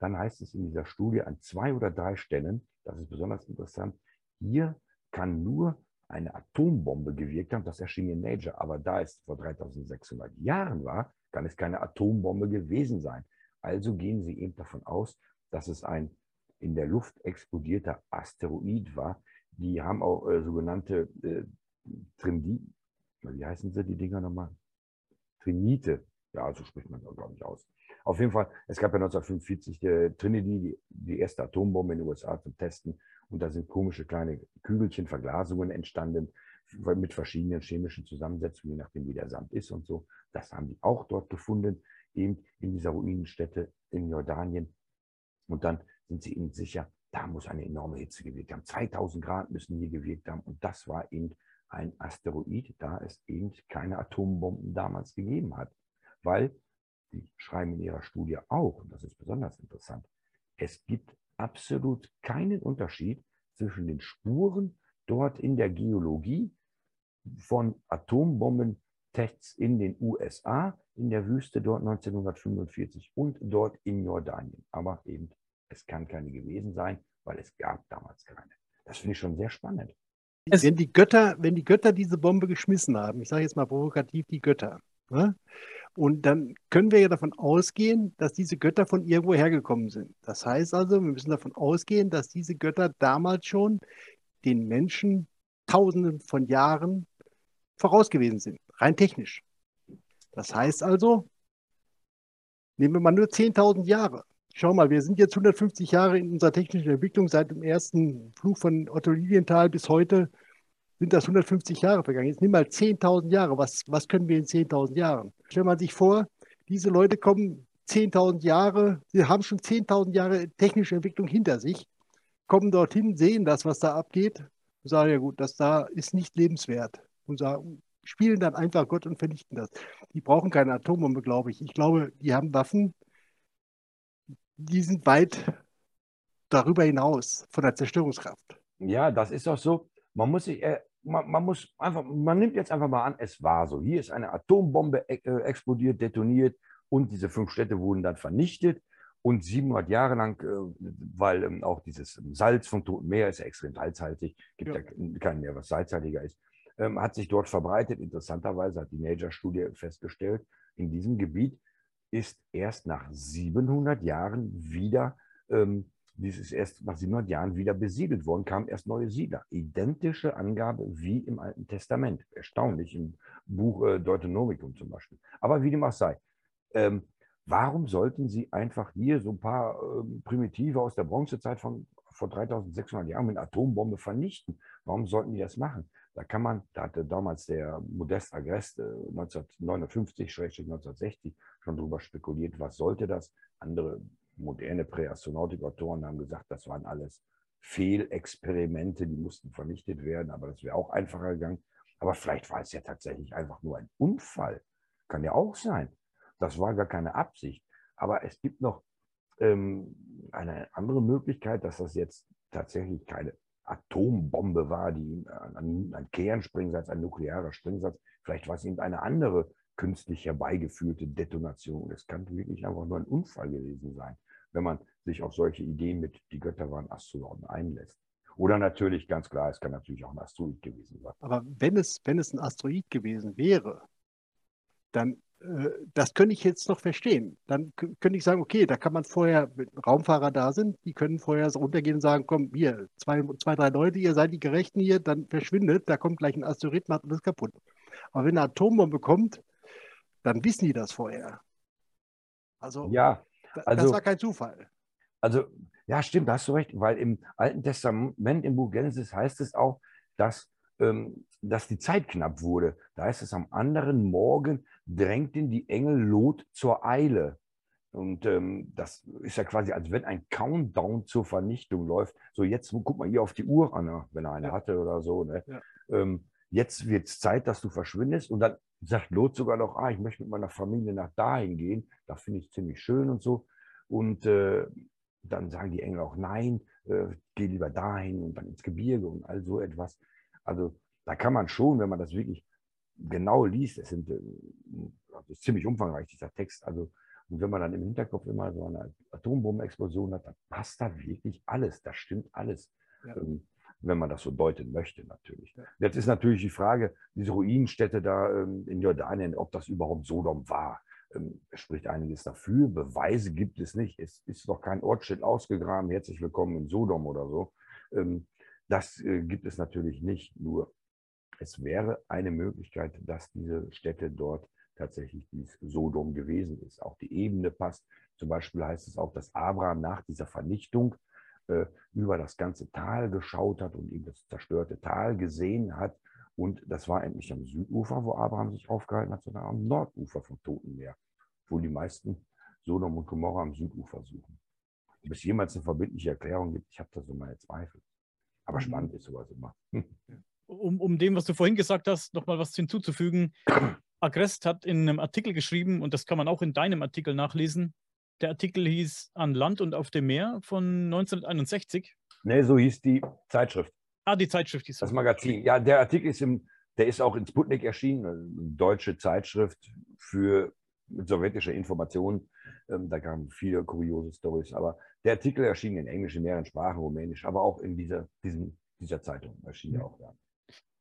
dann heißt es in dieser Studie an zwei oder drei Stellen, das ist besonders interessant, hier kann nur eine Atombombe gewirkt haben. Das erschien in Nature. Aber da es vor 3600 Jahren war, kann es keine Atombombe gewesen sein. Also gehen sie eben davon aus, dass es ein in der Luft explodierter Asteroid war, die haben auch äh, sogenannte äh, Trimdi, wie heißen sie die Dinger nochmal? Trinite. Ja, so spricht man das, glaube ich, aus. Auf jeden Fall, es gab ja 1945 die Trinity, die, die erste Atombombe in den USA zum Testen. Und da sind komische kleine Kügelchen, Verglasungen entstanden mit verschiedenen chemischen Zusammensetzungen, je nachdem, wie der Sand ist und so. Das haben die auch dort gefunden, eben in dieser Ruinenstätte in Jordanien. Und dann sind sie ihnen sicher, da muss eine enorme Hitze gewirkt haben. 2000 Grad müssen hier gewirkt haben. Und das war eben ein Asteroid, da es eben keine Atombomben damals gegeben hat. Weil, die schreiben in ihrer Studie auch, und das ist besonders interessant, es gibt absolut keinen Unterschied zwischen den Spuren dort in der Geologie von Atombombentests in den USA in der Wüste dort 1945 und dort in Jordanien. Aber eben, es kann keine gewesen sein, weil es gab damals keine. Das finde ich schon sehr spannend. wenn die Götter, wenn die Götter diese Bombe geschmissen haben, ich sage jetzt mal provokativ die Götter, ne? Und dann können wir ja davon ausgehen, dass diese Götter von irgendwo hergekommen sind. Das heißt also, wir müssen davon ausgehen, dass diese Götter damals schon den Menschen Tausenden von Jahren voraus gewesen sind, rein technisch. Das heißt also, nehmen wir mal nur 10.000 Jahre. Schau mal, wir sind jetzt 150 Jahre in unserer technischen Entwicklung. Seit dem ersten Flug von Otto Lilienthal bis heute sind das 150 Jahre vergangen. Jetzt nimm mal 10.000 Jahre. Was, was können wir in 10.000 Jahren? Stellt man sich vor, diese Leute kommen 10.000 Jahre, sie haben schon 10.000 Jahre technische Entwicklung hinter sich, kommen dorthin, sehen das, was da abgeht und sagen, ja gut, das da ist nicht lebenswert. Und sagen, spielen dann einfach Gott und vernichten das. Die brauchen keine Atombombe, glaube ich. Ich glaube, die haben Waffen, die sind weit darüber hinaus von der Zerstörungskraft. Ja, das ist doch so. Man muss sich, äh, man, man, muss einfach, man nimmt jetzt einfach mal an, es war so. Hier ist eine Atombombe äh, explodiert, detoniert und diese fünf Städte wurden dann vernichtet. Und 700 Jahre lang, äh, weil ähm, auch dieses Salz vom Toten Meer ist ja extrem salzhaltig, gibt ja, ja kein Meer, was salzhaltiger ist, ähm, hat sich dort verbreitet. Interessanterweise hat die Nature-Studie festgestellt, in diesem Gebiet ist erst nach 700 Jahren wieder, ähm, dies ist erst nach 700 Jahren wieder besiedelt worden, kamen erst neue Siedler. Identische Angabe wie im Alten Testament. Erstaunlich, im Buch äh, Deuteronomikum zum Beispiel. Aber wie dem auch sei. Ähm, warum sollten Sie einfach hier so ein paar äh, Primitive aus der Bronzezeit von vor 3600 Jahren mit Atombombe vernichten? Warum sollten die das machen? Da kann man, da hatte damals der Modest Agrest äh, 1959-1960 schon drüber spekuliert, was sollte das? Andere moderne Präastronautik-Autoren haben gesagt, das waren alles Fehlexperimente, die mussten vernichtet werden, aber das wäre auch einfacher gegangen. Aber vielleicht war es ja tatsächlich einfach nur ein Unfall. Kann ja auch sein. Das war gar keine Absicht. Aber es gibt noch ähm, eine andere Möglichkeit, dass das jetzt tatsächlich keine Atombombe war, die ein, ein Kernspringsatz, ein nuklearer Springsatz. Vielleicht war es eben eine andere künstlich herbeigeführte Detonation. Es kann wirklich einfach nur ein Unfall gewesen sein, wenn man sich auf solche Ideen mit die Götter waren Astronauten einlässt. Oder natürlich, ganz klar, es kann natürlich auch ein Asteroid gewesen sein. Aber wenn es, wenn es ein Asteroid gewesen wäre, dann äh, das könnte ich jetzt noch verstehen. Dann könnte ich sagen, okay, da kann man vorher, wenn Raumfahrer da sind, die können vorher so runtergehen und sagen, komm, hier, zwei, zwei, drei Leute, ihr seid die Gerechten hier, dann verschwindet, da kommt gleich ein Asteroid, macht alles kaputt. Aber wenn eine Atombombe kommt, dann wissen die das vorher. Also, ja, also, das war kein Zufall. Also, ja, stimmt, da hast du recht, weil im Alten Testament, im Buch Genesis heißt es auch, dass ähm, dass die Zeit knapp wurde. Da heißt es, am anderen Morgen drängten die Engel Lot zur Eile. Und ähm, das ist ja quasi, als wenn ein Countdown zur Vernichtung läuft. So, jetzt guck mal hier auf die Uhr an, wenn er eine ja. hatte oder so. Ne? Ja. Ähm, jetzt wird es Zeit, dass du verschwindest. Und dann sagt Lot sogar noch, ah, ich möchte mit meiner Familie nach dahin gehen. Das finde ich ziemlich schön und so. Und äh, dann sagen die Engel auch, nein, äh, geh lieber dahin und dann ins Gebirge und all so etwas. Also da kann man schon, wenn man das wirklich genau liest, es sind, das ist ziemlich umfangreich, dieser Text. Also, und wenn man dann im Hinterkopf immer so eine Atombombenexplosion hat, dann passt da wirklich alles. Das stimmt alles. Ja. Ähm, wenn man das so deuten möchte, natürlich. Jetzt ist natürlich die Frage, diese Ruinenstätte da ähm, in Jordanien, ob das überhaupt Sodom war. Ähm, spricht einiges dafür. Beweise gibt es nicht. Es ist doch kein Ortsschild ausgegraben. Herzlich willkommen in Sodom oder so. Das äh, gibt es natürlich nicht. Nur es wäre eine Möglichkeit, dass diese Stätte dort tatsächlich dies Sodom gewesen ist. Auch die Ebene passt. Zum Beispiel heißt es auch, dass Abraham nach dieser Vernichtung äh, über das ganze Tal geschaut hat und ihm das zerstörte Tal gesehen hat. Und das war endlich am Südufer, wo Abraham sich aufgehalten hat, sondern am Nordufer vom Toten Meer, wo die meisten Sodom und Gomorra am Südufer suchen. Ob es jemals eine verbindliche Erklärung gibt, ich habe da so meine Zweifel. Aber mhm. spannend ist sowas immer. Um, um dem, was du vorhin gesagt hast, nochmal was hinzuzufügen. Agrest hat in einem Artikel geschrieben, und das kann man auch in deinem Artikel nachlesen. Der Artikel hieß An Land und auf dem Meer von 1961. Nee, so hieß die Zeitschrift. Ah, die Zeitschrift hieß Das Magazin. Ja, der Artikel ist im, der ist auch in Sputnik erschienen, eine deutsche Zeitschrift für mit sowjetischer Information. Ähm, da kamen viele kuriose Stories. Aber der Artikel erschien in Englisch, in mehreren Sprachen, Rumänisch, aber auch in dieser, diesem, dieser Zeitung erschien er auch. Ja.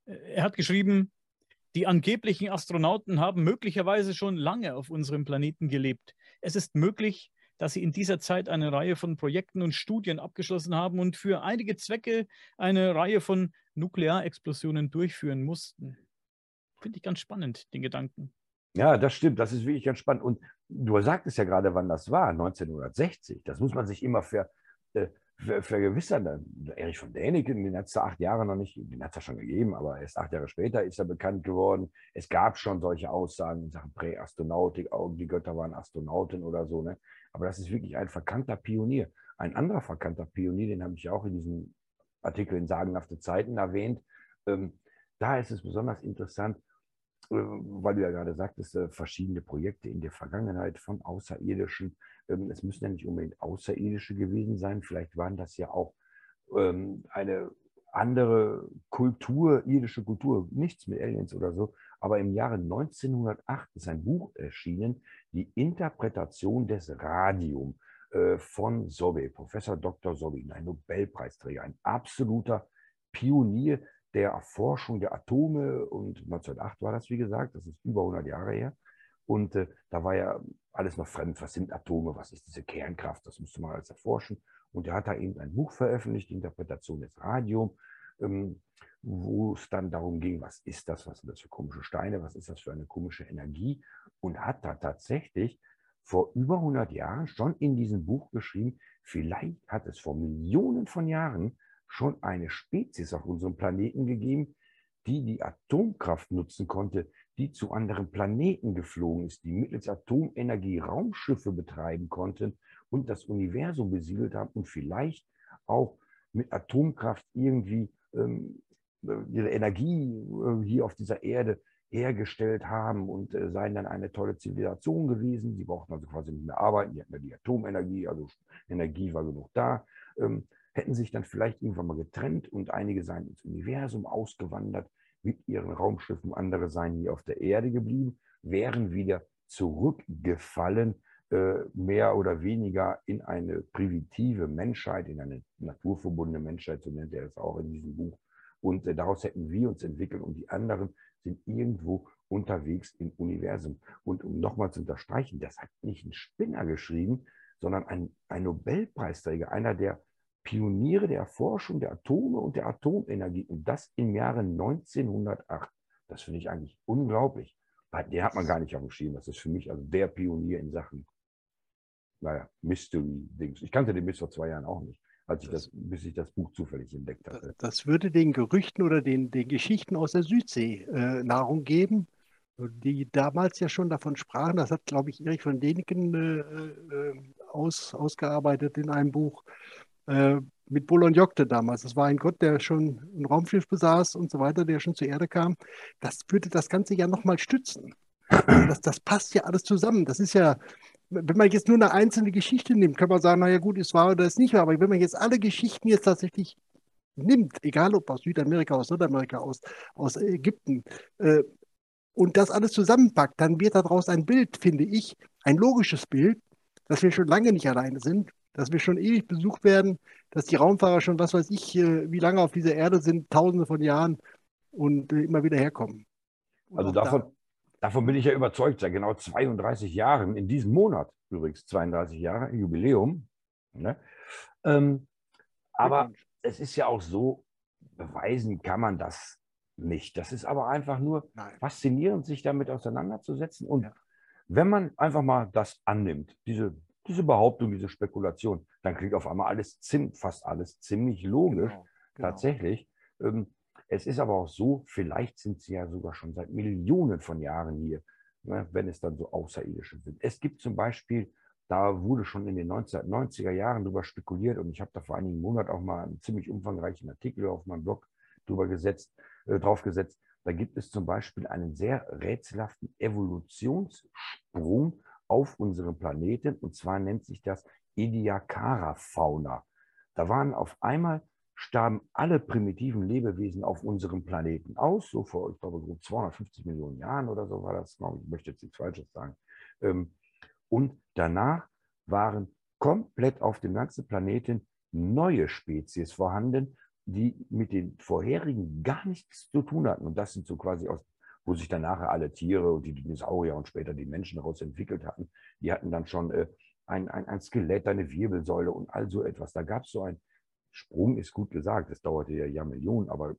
Er hat geschrieben, die angeblichen Astronauten haben möglicherweise schon lange auf unserem Planeten gelebt. Es ist möglich, dass sie in dieser Zeit eine Reihe von Projekten und Studien abgeschlossen haben und für einige Zwecke eine Reihe von Nuklearexplosionen durchführen mussten. Finde ich ganz spannend, den Gedanken. Ja, das stimmt. Das ist wirklich ganz spannend. Und du sagtest ja gerade, wann das war, 1960. Das muss man sich immer ver, äh, ver, vergewissern. Erich von Däniken, den hat es acht Jahre noch nicht, den hat es ja schon gegeben, aber erst acht Jahre später ist er bekannt geworden. Es gab schon solche Aussagen in Sachen Präastronautik, die Götter waren Astronauten oder so. Ne? Aber das ist wirklich ein verkannter Pionier. Ein anderer verkannter Pionier, den habe ich auch in diesem Artikel in Sagenhafte Zeiten erwähnt. Ähm, da ist es besonders interessant, äh, weil du ja gerade sagtest, äh, verschiedene Projekte in der Vergangenheit von Außerirdischen. Ähm, es müssen ja nicht unbedingt Außerirdische gewesen sein, vielleicht waren das ja auch ähm, eine andere Kultur, irdische Kultur, nichts mit Aliens oder so. Aber im Jahre 1908 ist ein Buch erschienen, die Interpretation des Radium äh, von Sobbe, Professor Dr. Sobbe, ein Nobelpreisträger, ein absoluter Pionier der Erforschung der Atome. Und 1908 war das, wie gesagt, das ist über 100 Jahre her. Und äh, da war ja alles noch fremd. Was sind Atome? Was ist diese Kernkraft? Das musste man alles erforschen. Und er hat da eben ein Buch veröffentlicht, Interpretation des Radium, ähm, wo es dann darum ging, was ist das? Was sind das für komische Steine? Was ist das für eine komische Energie? Und hat da tatsächlich vor über 100 Jahren schon in diesem Buch geschrieben, vielleicht hat es vor Millionen von Jahren schon eine Spezies auf unserem Planeten gegeben, die die Atomkraft nutzen konnte, die zu anderen Planeten geflogen ist, die mittels Atomenergie Raumschiffe betreiben konnten und das Universum besiedelt haben und vielleicht auch mit Atomkraft irgendwie ähm, ihre Energie äh, hier auf dieser Erde hergestellt haben und äh, seien dann eine tolle Zivilisation gewesen. Sie brauchten also quasi nicht mehr arbeiten, die hatten ja die Atomenergie, also Energie war genug da. Ähm, hätten sich dann vielleicht irgendwann mal getrennt und einige seien ins Universum ausgewandert mit ihren Raumschiffen, andere seien hier auf der Erde geblieben, wären wieder zurückgefallen, äh, mehr oder weniger in eine primitive Menschheit, in eine naturverbundene Menschheit, so nennt er es auch in diesem Buch. Und äh, daraus hätten wir uns entwickelt und die anderen sind irgendwo unterwegs im Universum. Und um nochmal zu unterstreichen, das hat nicht ein Spinner geschrieben, sondern ein, ein Nobelpreisträger, einer der Pioniere der Erforschung der Atome und der Atomenergie und das im Jahre 1908. Das finde ich eigentlich unglaublich. Den hat man gar nicht auf dem Schirm. Das ist für mich also der Pionier in Sachen, naja, Mystery-Dings. Ich kannte den bis vor zwei Jahren auch nicht, als ich das, bis ich das Buch zufällig entdeckt hatte. Das würde den Gerüchten oder den, den Geschichten aus der Südsee äh, Nahrung geben, die damals ja schon davon sprachen. Das hat, glaube ich, Erich von Däniken äh, äh, aus, ausgearbeitet in einem Buch äh, mit Boulogne-Jokte damals. Das war ein Gott, der schon ein Raumschiff besaß und so weiter, der schon zur Erde kam. Das würde das Ganze ja nochmal stützen. Also das, das passt ja alles zusammen. Das ist ja, wenn man jetzt nur eine einzelne Geschichte nimmt, kann man sagen, naja gut, es war oder es nicht war. Aber wenn man jetzt alle Geschichten jetzt tatsächlich nimmt, egal ob aus Südamerika, aus Nordamerika, aus, aus Ägypten, äh, und das alles zusammenpackt, dann wird daraus ein Bild, finde ich, ein logisches Bild, dass wir schon lange nicht alleine sind, dass wir schon ewig besucht werden, dass die Raumfahrer schon, was weiß ich, äh, wie lange auf dieser Erde sind, tausende von Jahren und äh, immer wieder herkommen. Und also davon, da, davon bin ich ja überzeugt, seit genau 32 Jahren, in diesem Monat übrigens 32 Jahre, Jubiläum. Ne? Ähm, aber es ist ja auch so, beweisen kann man das nicht. Das ist aber einfach nur Nein. faszinierend, sich damit auseinanderzusetzen. Und ja. wenn man einfach mal das annimmt, diese diese Behauptung, diese Spekulation, dann klingt auf einmal alles, fast alles ziemlich logisch, genau, genau. tatsächlich. Ähm, es ist aber auch so, vielleicht sind sie ja sogar schon seit Millionen von Jahren hier, ne, wenn es dann so Außerirdische sind. Es gibt zum Beispiel, da wurde schon in den 1990er Jahren darüber spekuliert und ich habe da vor einigen Monaten auch mal einen ziemlich umfangreichen Artikel auf meinem Blog drüber gesetzt, äh, draufgesetzt. Da gibt es zum Beispiel einen sehr rätselhaften Evolutionssprung auf unserem Planeten. Und zwar nennt sich das Ediacara-Fauna. Da waren auf einmal starben alle primitiven Lebewesen auf unserem Planeten aus, so vor, ich glaube, gut 250 Millionen Jahren oder so war das, ich möchte jetzt nichts Falsches sagen. Ähm, und danach waren komplett auf dem ganzen Planeten neue Spezies vorhanden, die mit den vorherigen gar nichts zu tun hatten. Und das sind so quasi aus, wo sich dann nachher alle Tiere und die Dinosaurier und später die Menschen daraus entwickelt hatten. Die hatten dann schon äh, ein, ein, ein Skelett, eine Wirbelsäule und all so etwas. Da gab es so ein Sprung, ist gut gesagt, das dauerte ja Jahrmillionen, aber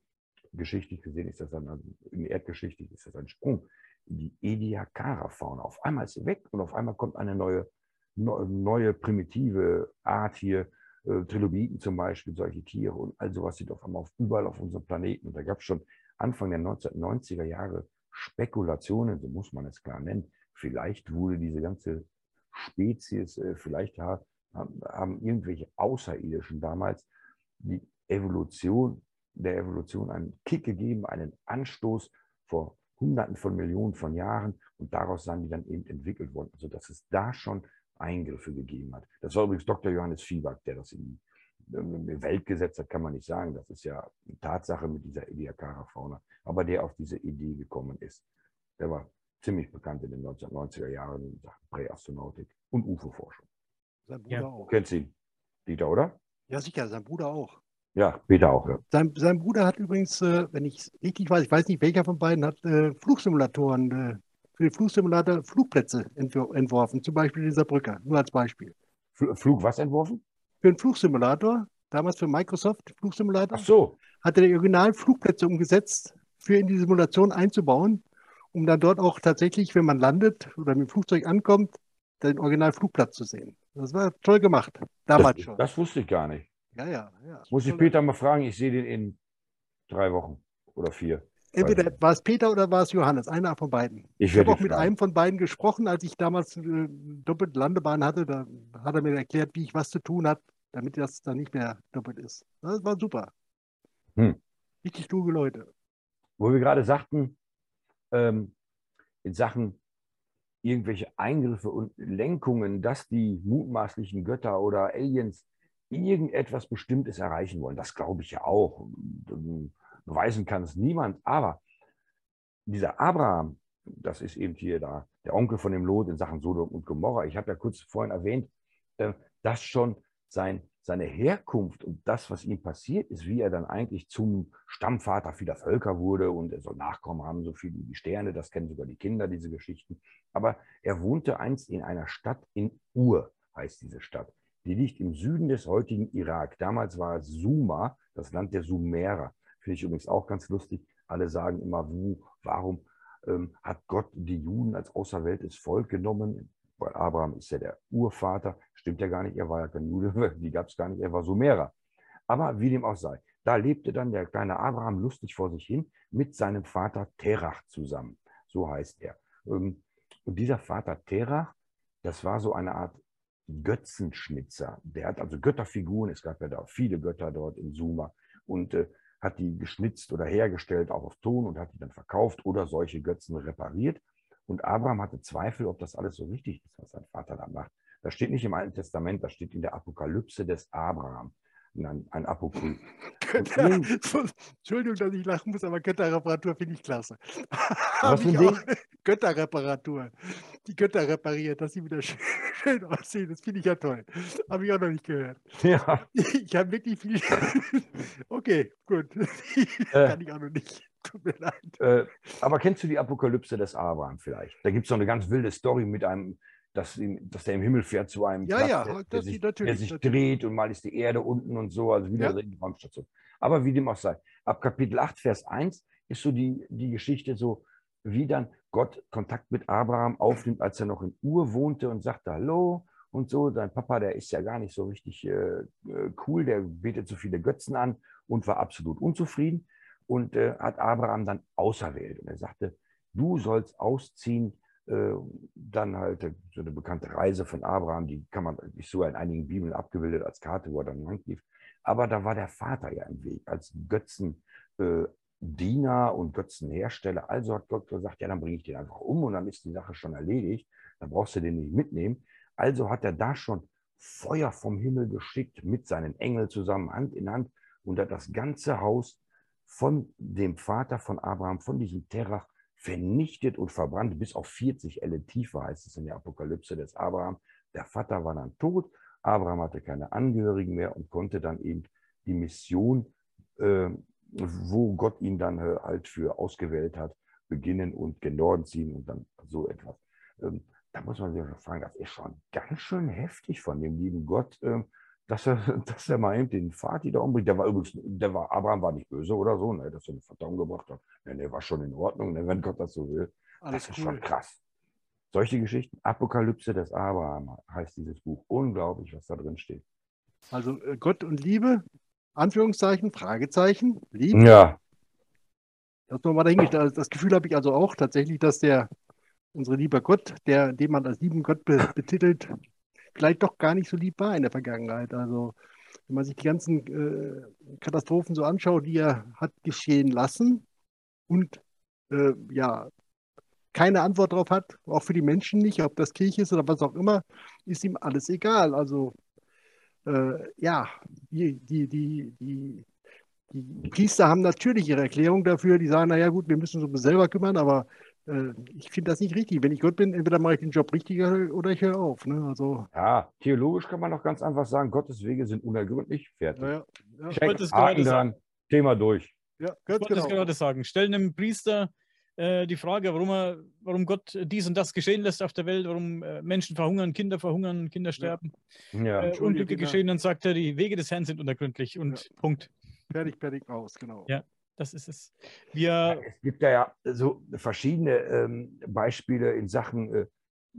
geschichtlich gesehen ist das dann, also in erdgeschichtlich ist das ein Sprung. Die Ediacara-Fauna. Auf einmal ist sie weg und auf einmal kommt eine neue, neue primitive Art hier, äh, Trilobiten zum Beispiel, solche Tiere und all sowas sieht auf einmal überall auf unserem Planeten. Und da gab es schon Anfang der 1990er Jahre Spekulationen, so muss man es klar nennen. Vielleicht wurde diese ganze Spezies, äh, vielleicht haben, irgendwelche Außerirdischen damals die Evolution, der Evolution einen Kick gegeben, einen Anstoß vor Hunderten von Millionen von Jahren und daraus sind die dann eben entwickelt worden. Also dass es da schon Eingriffe gegeben hat. Das war übrigens Dr. Johannes Viehback, der das in die Welt gesetzt hat, kann man nicht sagen. Das ist ja eine Tatsache mit dieser Ediacara-Fauna. Aber der auf diese Idee gekommen ist. Der war ziemlich bekannt in den 1990er Jahren in Sachen Präastronautik und UFO-Forschung. Sein Bruder ja. auch. Kennt Sie Dieter, oder? Ja, sicher, sein Bruder auch. Ja, Peter auch, ja. Sein, sein Bruder hat übrigens, äh, wenn ich es richtig weiß, ich weiß nicht, welcher von beiden hat äh, Flugsimulatoren äh, für den Flugsimulator Flugplätze entworfen, zum Beispiel dieser Brücke, nur als Beispiel. Flug was entworfen? Für einen Flugsimulator, damals für Microsoft Flugsimulator. Ach so. Hat er original Flugplätze umgesetzt, für in die Simulation einzubauen, um dann dort auch tatsächlich, wenn man landet oder mit dem Flugzeug ankommt, den Originalflugplatz zu sehen. Das war toll gemacht, damals das, schon. Das wusste ich gar nicht. Ja, ja, ja. Muss ich Peter mal fragen, ich sehe den in drei Wochen oder vier. Entweder war es Peter oder war es Johannes, einer von beiden. Ich, ich habe auch mit einem von beiden gesprochen, als ich damals eine doppelte Landebahn hatte. Da hat er mir erklärt, wie ich was zu tun habe, damit das dann nicht mehr doppelt ist. Das war super. Hm. Richtig kluge Leute. Wo wir gerade sagten, ähm, in Sachen irgendwelche Eingriffe und Lenkungen, dass die mutmaßlichen Götter oder Aliens irgendetwas Bestimmtes erreichen wollen. Das glaube ich ja auch. Beweisen kann es niemand. Aber dieser Abraham, das ist eben hier da der Onkel von dem Lot in Sachen Sodom und Gomorra. Ich habe ja kurz vorhin erwähnt, äh, dass schon sein, seine Herkunft und das, was ihm passiert ist, wie er dann eigentlich zum Stammvater vieler Völker wurde und er soll Nachkommen haben, so viele wie die Sterne, das kennen sogar die Kinder, diese Geschichten. Aber er wohnte einst in einer Stadt in Ur, heißt diese Stadt. Die liegt im Süden des heutigen Irak. Damals war es Suma, das Land der Sumerer. Finde ich übrigens auch ganz lustig. Alle sagen immer, wo, warum ähm, hat Gott die Juden als auserwähltes Volk genommen? Weil Abraham ist ja der Urvater. Stimmt ja gar nicht, er war ja kein Jude, die gab es gar nicht, er war Sumerer. Aber wie dem auch sei, da lebte dann der kleine Abraham lustig vor sich hin mit seinem Vater Terach zusammen. So heißt er. Ähm, und dieser Vater Terach, das war so eine Art Götzenschnitzer. Der hat also Götterfiguren, es gab ja da viele Götter dort in Suma und äh, hat die geschnitzt oder hergestellt, auch auf Ton und hat die dann verkauft oder solche Götzen repariert. Und Abraham hatte Zweifel, ob das alles so richtig ist, was sein Vater da macht. Das steht nicht im Alten Testament, das steht in der Apokalypse des Abraham ein, ein Apokryph. Entschuldigung, dass ich lachen muss, aber Götterreparatur finde ich klasse. Was für ein Ding? Götterreparatur. Die Götter repariert, dass sie wieder schön aussehen. Das finde ich ja toll. Habe ich auch noch nicht gehört. Ja. Ich habe wirklich viel. okay, gut. Äh, Kann ich auch noch nicht. Tut mir leid. Äh, aber kennst du die Apokalypse des Abraham vielleicht? Da gibt es so eine ganz wilde Story mit einem dass, ihn, dass der im Himmel fährt zu einem ja, Platz, ja, der, der, sich, der sich dreht und mal ist die Erde unten und so, also wieder ja. eine Raumstation. Aber wie dem auch sei, ab Kapitel 8, Vers 1 ist so die, die Geschichte so, wie dann Gott Kontakt mit Abraham aufnimmt, als er noch in Ur wohnte und sagte Hallo und so. Sein Papa, der ist ja gar nicht so richtig äh, äh cool, der betet so viele Götzen an und war absolut unzufrieden und äh, hat Abraham dann auserwählt. Und er sagte, du sollst ausziehen äh, dann halt äh, so eine bekannte Reise von Abraham, die kann man nicht so in einigen Bibeln abgebildet als Karte, wo er dann lang lief. Aber da war der Vater ja im Weg als Götzendiener äh, und Götzenhersteller. Also hat Gott gesagt, ja, dann bringe ich den einfach um und dann ist die Sache schon erledigt. Dann brauchst du den nicht mitnehmen. Also hat er da schon Feuer vom Himmel geschickt mit seinen Engeln zusammen, Hand in Hand, und hat das ganze Haus von dem Vater von Abraham, von diesem Terach, vernichtet und verbrannt, bis auf 40 Elle tiefer, heißt es in der Apokalypse des Abraham. Der Vater war dann tot, Abraham hatte keine Angehörigen mehr und konnte dann eben die Mission, äh, wo Gott ihn dann äh, halt für ausgewählt hat, beginnen und gen Norden ziehen und dann so etwas. Ähm, da muss man sich schon fragen, das ist schon ganz schön heftig von dem lieben Gott, äh, dass er, dass er mal eben den Vati da umbringt. Der war übrigens, der war, Abraham war nicht böse oder so, ne, dass er den Vater umgebracht hat. Ne, der war schon in Ordnung, ne, wenn Gott das so will. Alles das ist cool. schon krass. Solche Geschichten, Apokalypse des Abraham heißt dieses Buch. Unglaublich, was da drin steht. Also äh, Gott und Liebe, Anführungszeichen, Fragezeichen, Liebe. Ja. Das, mal dahingestellt. das Gefühl habe ich also auch tatsächlich, dass der, unsere lieber Gott, der, den man als lieben Gott betitelt, vielleicht doch gar nicht so lieb war in der Vergangenheit. Also wenn man sich die ganzen äh, Katastrophen so anschaut, die er hat geschehen lassen und äh, ja, keine Antwort darauf hat, auch für die Menschen nicht, ob das Krieg ist oder was auch immer, ist ihm alles egal. Also äh, ja, die, die, die, die, die Priester haben natürlich ihre Erklärung dafür, die sagen, naja gut, wir müssen uns selber kümmern, aber ich finde das nicht richtig. Wenn ich Gott bin, entweder mache ich den Job richtig oder ich höre auf. Ne? Also, ja, theologisch kann man doch ganz einfach sagen, Gottes Wege sind unergründlich. Fertig. Ja, ja. Check, Haken dran, Thema durch. Ja, ich wollte genau. gerade sagen. Stellen einem Priester äh, die Frage, warum, er, warum Gott dies und das geschehen lässt auf der Welt, warum äh, Menschen verhungern, Kinder verhungern, Kinder sterben, ja. äh, Unglücke geschehen, dann sagt er, die Wege des Herrn sind unergründlich und Punkt. Fertig, fertig, aus, genau. Ja. Das ist es. Wir es gibt ja so verschiedene ähm, Beispiele in Sachen äh,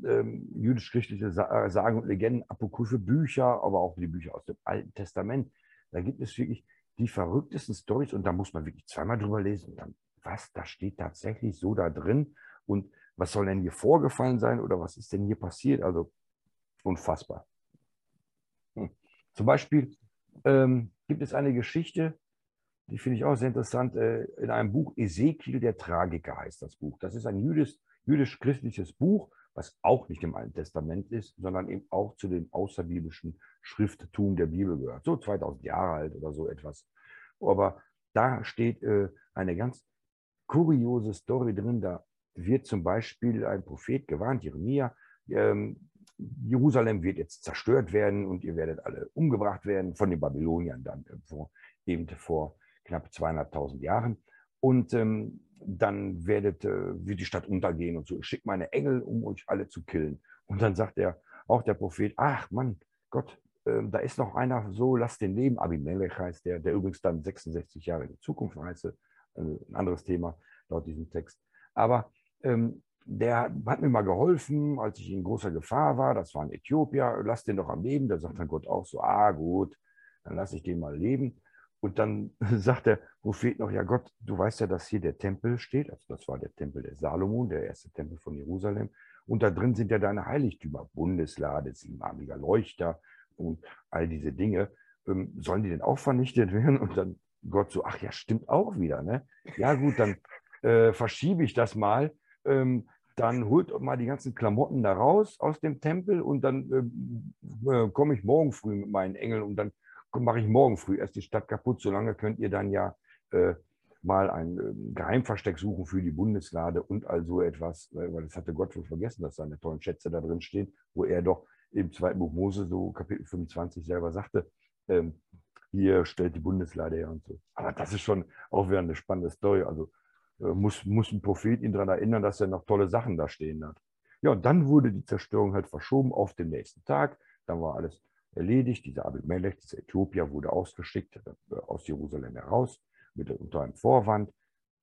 ähm, jüdisch-christliche Sa äh, Sagen und Legenden, apokryphe Bücher, aber auch die Bücher aus dem Alten Testament. Da gibt es wirklich die verrücktesten Stories und da muss man wirklich zweimal drüber lesen. Dann, was, da steht tatsächlich so da drin und was soll denn hier vorgefallen sein oder was ist denn hier passiert? Also unfassbar. Hm. Zum Beispiel ähm, gibt es eine Geschichte, die finde ich auch sehr interessant, äh, in einem Buch Ezekiel der Tragiker heißt das Buch. Das ist ein jüdisch, jüdisch-christliches Buch, was auch nicht im Alten Testament ist, sondern eben auch zu dem außerbiblischen Schrifttum der Bibel gehört. So 2000 Jahre alt oder so etwas. Aber da steht äh, eine ganz kuriose Story drin. Da wird zum Beispiel ein Prophet gewarnt, Jeremia, ähm, Jerusalem wird jetzt zerstört werden und ihr werdet alle umgebracht werden von den Babyloniern dann äh, eben vor knapp 200.000 Jahren. Und ähm, dann werdet, äh, wird die Stadt untergehen und so. Ich schicke meine Engel, um euch alle zu killen. Und dann sagt er, auch der Prophet, ach Mann, Gott, äh, da ist noch einer, so lasst den leben. Abimelech heißt der, der übrigens dann 66 Jahre in die Zukunft reiste. Äh, ein anderes Thema laut diesem Text. Aber ähm, der hat mir mal geholfen, als ich in großer Gefahr war. Das war ein Äthiopier. Lass den doch am Leben. Da sagt dann Gott auch so, ah gut, dann lasse ich den mal leben. Und dann sagt der Prophet noch, ja Gott, du weißt ja, dass hier der Tempel steht. Also das war der Tempel der Salomon, der erste Tempel von Jerusalem. Und da drin sind ja deine Heiligtümer, Bundeslade, siebenarmiger Leuchter und all diese Dinge. Ähm, sollen die denn auch vernichtet werden? Und dann Gott so, ach ja, stimmt auch wieder. Ne? Ja gut, dann äh, verschiebe ich das mal. Ähm, dann holt mal die ganzen Klamotten da raus aus dem Tempel und dann äh, äh komme ich morgen früh mit meinen Engeln und dann mache ich morgen früh erst die Stadt kaputt. Solange könnt ihr dann ja äh, mal ein äh, Geheimversteck suchen für die Bundeslade und all so etwas, weil das hatte Gott wohl vergessen, dass seine tollen Schätze da drin stehen, wo er doch im zweiten Buch Mose, so Kapitel 25, selber sagte, ähm, hier stellt die Bundeslade her und so. Aber das ist schon auch wieder eine spannende Story. Also äh, muss, muss ein Prophet ihn daran erinnern, dass er noch tolle Sachen da stehen hat. Ja, und dann wurde die Zerstörung halt verschoben auf den nächsten Tag. Dann war alles erledigt. Dieser Abimelech, dieser Äthiopier, wurde ausgeschickt äh, aus Jerusalem heraus mit, unter einem Vorwand.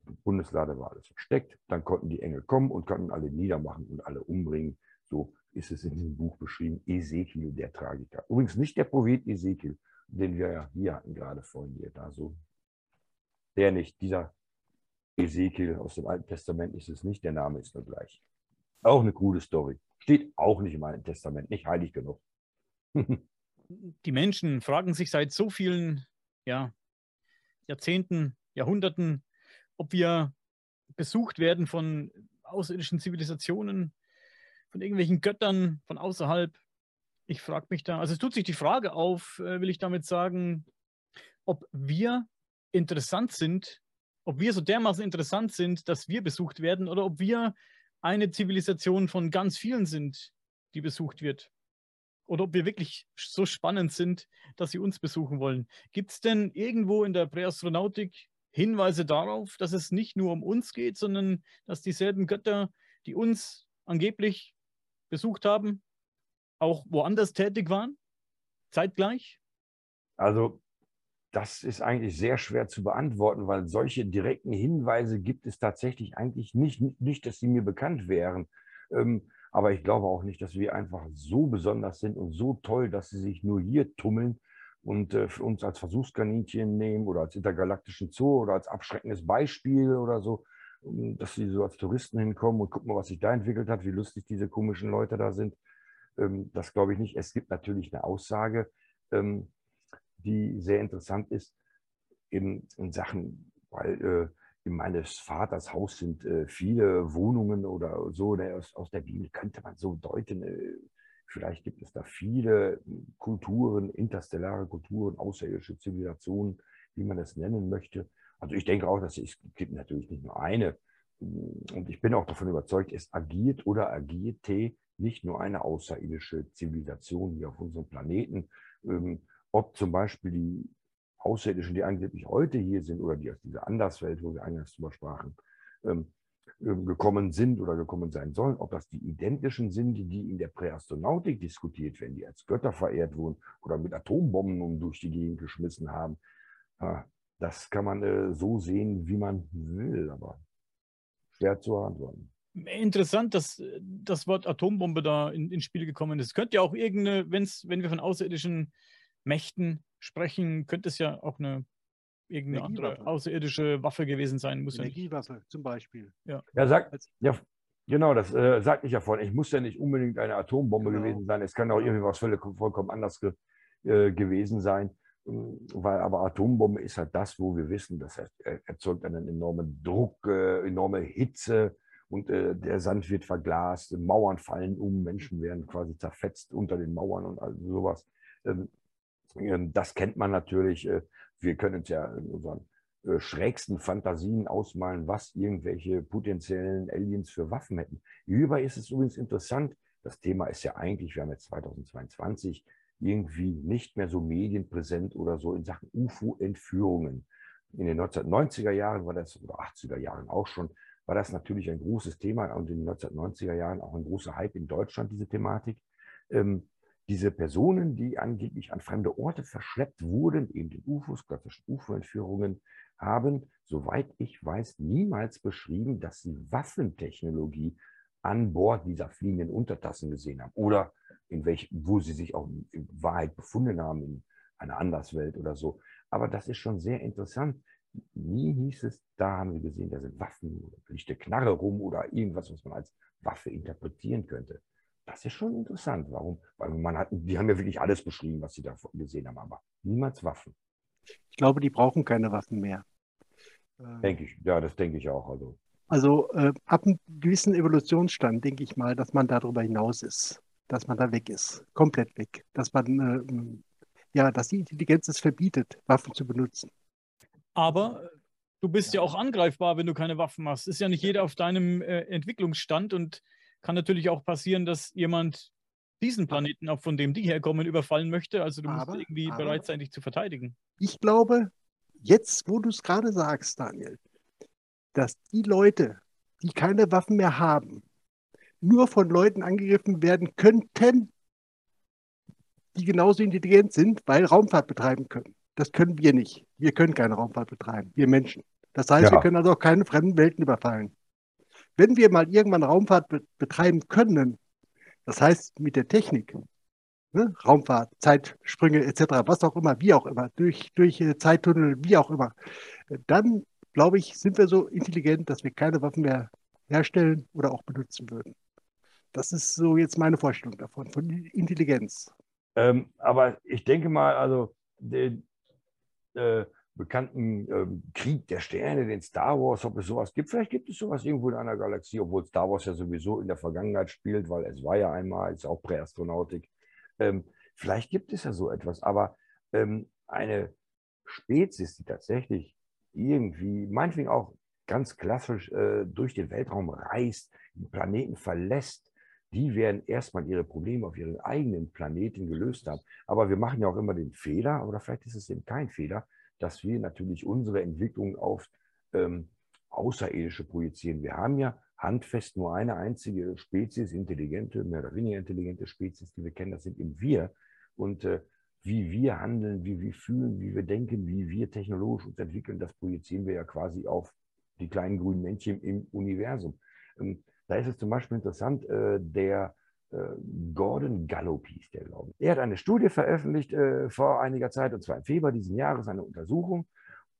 Die Bundeslade war alles versteckt. Dann konnten die Engel kommen und konnten alle niedermachen und alle umbringen. So ist es in diesem Buch beschrieben. Ezekiel, der Tragiker. Übrigens nicht der Prophet Ezekiel, den wir ja hier hatten, gerade vorhin hier. Da so. Der nicht. Dieser Ezekiel aus dem Alten Testament ist es nicht. Der Name ist nur gleich. Auch eine coole Story. Steht auch nicht im Alten Testament. Nicht heilig genug. die Menschen fragen sich seit so vielen ja, Jahrzehnten, Jahrhunderten, ob wir besucht werden von außerirdischen Zivilisationen, von irgendwelchen Göttern von außerhalb. Ich frage mich da, also es tut sich die Frage auf, äh, will ich damit sagen, ob wir interessant sind ob wir so dermaßen interessant sind, dass wir besucht werden oder ob wir eine Zivilisation von ganz vielen sind, die besucht wird. Oder ob wir wirklich so spannend sind, dass sie uns besuchen wollen. Gibt es denn irgendwo in der Präastronautik Hinweise darauf, dass es nicht nur um uns geht, sondern dass dieselben Götter, die uns angeblich besucht haben, auch woanders tätig waren? Zeitgleich? Also das ist eigentlich sehr schwer zu beantworten, weil solche direkten Hinweise gibt es tatsächlich eigentlich nicht. Nicht, dass sie mir bekannt wären. Ähm, aber ich glaube auch nicht, dass wir einfach so besonders sind und so toll, dass sie sich nur hier tummeln und äh, für uns als Versuchskaninchen nehmen oder als intergalaktischen Zoo oder als abschreckendes Beispiel oder so, dass sie so als Touristen hinkommen und gucken mal, was sich da entwickelt hat, wie lustig diese komischen Leute da sind. Ähm, das glaube ich nicht. Es gibt natürlich eine Aussage, ähm, die sehr interessant ist in, in Sachen, weil äh, meines Vaters Haus sind äh, viele Wohnungen oder so ne, aus, aus der Bibel, könnte man so deuten. Äh, vielleicht gibt es da viele Kulturen, interstellare Kulturen, außerirdische Zivilisationen, wie man das nennen möchte. Also ich denke auch, dass es gibt natürlich nicht nur eine. Und ich bin auch davon überzeugt, es agiert oder agierte nicht nur eine außerirdische Zivilisation hier auf unserem Planeten. Ähm, ob zum Beispiel die Außerirdischen, die angeblich heute hier sind oder die aus dieser Anderswelt, wo wir eingangs drüber sprachen, ähm, ähm, gekommen sind oder gekommen sein sollen, ob das die identischen sind, die in der Präastronautik diskutiert werden, die als Götter verehrt wurden oder mit Atombomben durch die Gegend geschmissen haben. Das kann man äh, so sehen, wie man will, aber schwer zu antworten. Interessant, dass äh, das Wort Atombombe da in, ins Spiel gekommen ist. Könnte ja auch irgendeine, wenn's, wenn wir von außerirdischen Mächten sprechen, könnte es ja auch eine irgendeine andere außerirdische Waffe gewesen sein. Muss Energiewaffe ja zum Beispiel. Ja, ja, sag, ja genau, das äh, sagte ich ja vorhin. Ich muss ja nicht unbedingt eine Atombombe genau. gewesen sein. Es kann auch irgendwie was völlig, vollkommen anders ge, äh, gewesen sein. Ähm, weil aber Atombombe ist halt das, wo wir wissen, das erzeugt einen enormen Druck, äh, enorme Hitze und äh, der Sand wird verglast, Mauern fallen um, Menschen werden quasi zerfetzt unter den Mauern und all sowas. Ähm, das kennt man natürlich. Äh, wir können uns ja in unseren äh, schrägsten Fantasien ausmalen, was irgendwelche potenziellen Aliens für Waffen hätten. Hierbei ist es übrigens interessant, das Thema ist ja eigentlich, wir haben jetzt 2022, irgendwie nicht mehr so medienpräsent oder so in Sachen UFO-Entführungen. In den 1990er Jahren war das, oder 80er Jahren auch schon, war das natürlich ein großes Thema und in den 1990er Jahren auch ein großer Hype in Deutschland, diese Thematik. Ähm, diese Personen, die angeblich an fremde Orte verschleppt wurden, eben den UFOs, klassischen UFO-Entführungen, haben, soweit ich weiß, niemals beschrieben, dass sie Waffentechnologie an Bord dieser fliegenden Untertassen gesehen haben oder in welch, wo sie sich auch in Wahrheit befunden haben, in einer Anderswelt oder so. Aber das ist schon sehr interessant. Nie hieß es, da haben wir gesehen, da sind Waffen, oder liegt eine Knarre rum oder irgendwas, was man als Waffe interpretieren könnte. Das ist schon interessant. Warum? Weil man hat, die haben ja wirklich alles beschrieben, was sie da gesehen haben, aber niemals Waffen. Ich glaube, die brauchen keine Waffen mehr. Ähm, denke ich, ja, das denke ich auch. Also, also äh, ab einem gewissen Evolutionsstand denke ich mal, dass man darüber hinaus ist, dass man da weg ist, komplett weg, dass man äh, ja, dass die Intelligenz es verbietet, Waffen zu benutzen. Aber du bist ja auch angreifbar, wenn du keine Waffen hast. Ist ja nicht jeder auf deinem äh, Entwicklungsstand und kann natürlich auch passieren, dass jemand diesen Planeten, auch von dem die herkommen, überfallen möchte. Also du aber, musst irgendwie aber, bereit sein, dich zu verteidigen. Ich glaube, jetzt, wo du es gerade sagst, Daniel, dass die Leute, die keine Waffen mehr haben, nur von Leuten angegriffen werden könnten, die genauso intelligent sind, weil Raumfahrt betreiben können. Das können wir nicht. Wir können keine Raumfahrt betreiben, wir Menschen. Das heißt, ja. wir können also auch keine fremden Welten überfallen. Wenn wir mal irgendwann Raumfahrt be betreiben können, das heißt mit der Technik, ne, Raumfahrt, Zeitsprünge etc., was auch immer, wie auch immer, durch, durch äh, Zeittunnel, wie auch immer, dann glaube ich, sind wir so intelligent, dass wir keine Waffen mehr herstellen oder auch benutzen würden. Das ist so jetzt meine Vorstellung davon, von Intelligenz. Ähm, aber ich denke mal, also die, äh, bekannten ähm, Krieg der Sterne, den Star Wars, ob es sowas gibt. Vielleicht gibt es sowas irgendwo in einer Galaxie, obwohl Star Wars ja sowieso in der Vergangenheit spielt, weil es war ja einmal, ist auch Präastronautik. Ähm, vielleicht gibt es ja so etwas, aber ähm, eine Spezies, die tatsächlich irgendwie, meinetwegen auch ganz klassisch äh, durch den Weltraum reist, den Planeten verlässt, die werden erstmal ihre Probleme auf ihren eigenen Planeten gelöst haben. Aber wir machen ja auch immer den Fehler, oder vielleicht ist es eben kein Fehler, dass wir natürlich unsere Entwicklung auf ähm, Außerirdische projizieren. Wir haben ja handfest nur eine einzige Spezies, intelligente, mehr oder weniger intelligente Spezies, die wir kennen, das sind eben wir. Und äh, wie wir handeln, wie wir fühlen, wie wir denken, wie wir technologisch uns entwickeln, das projizieren wir ja quasi auf die kleinen grünen Männchen im Universum. Ähm, da ist es zum Beispiel interessant, äh, der Gordon Gallup hieß der, glaube ich. Er hat eine Studie veröffentlicht äh, vor einiger Zeit, und zwar im Februar diesen Jahres, eine Untersuchung.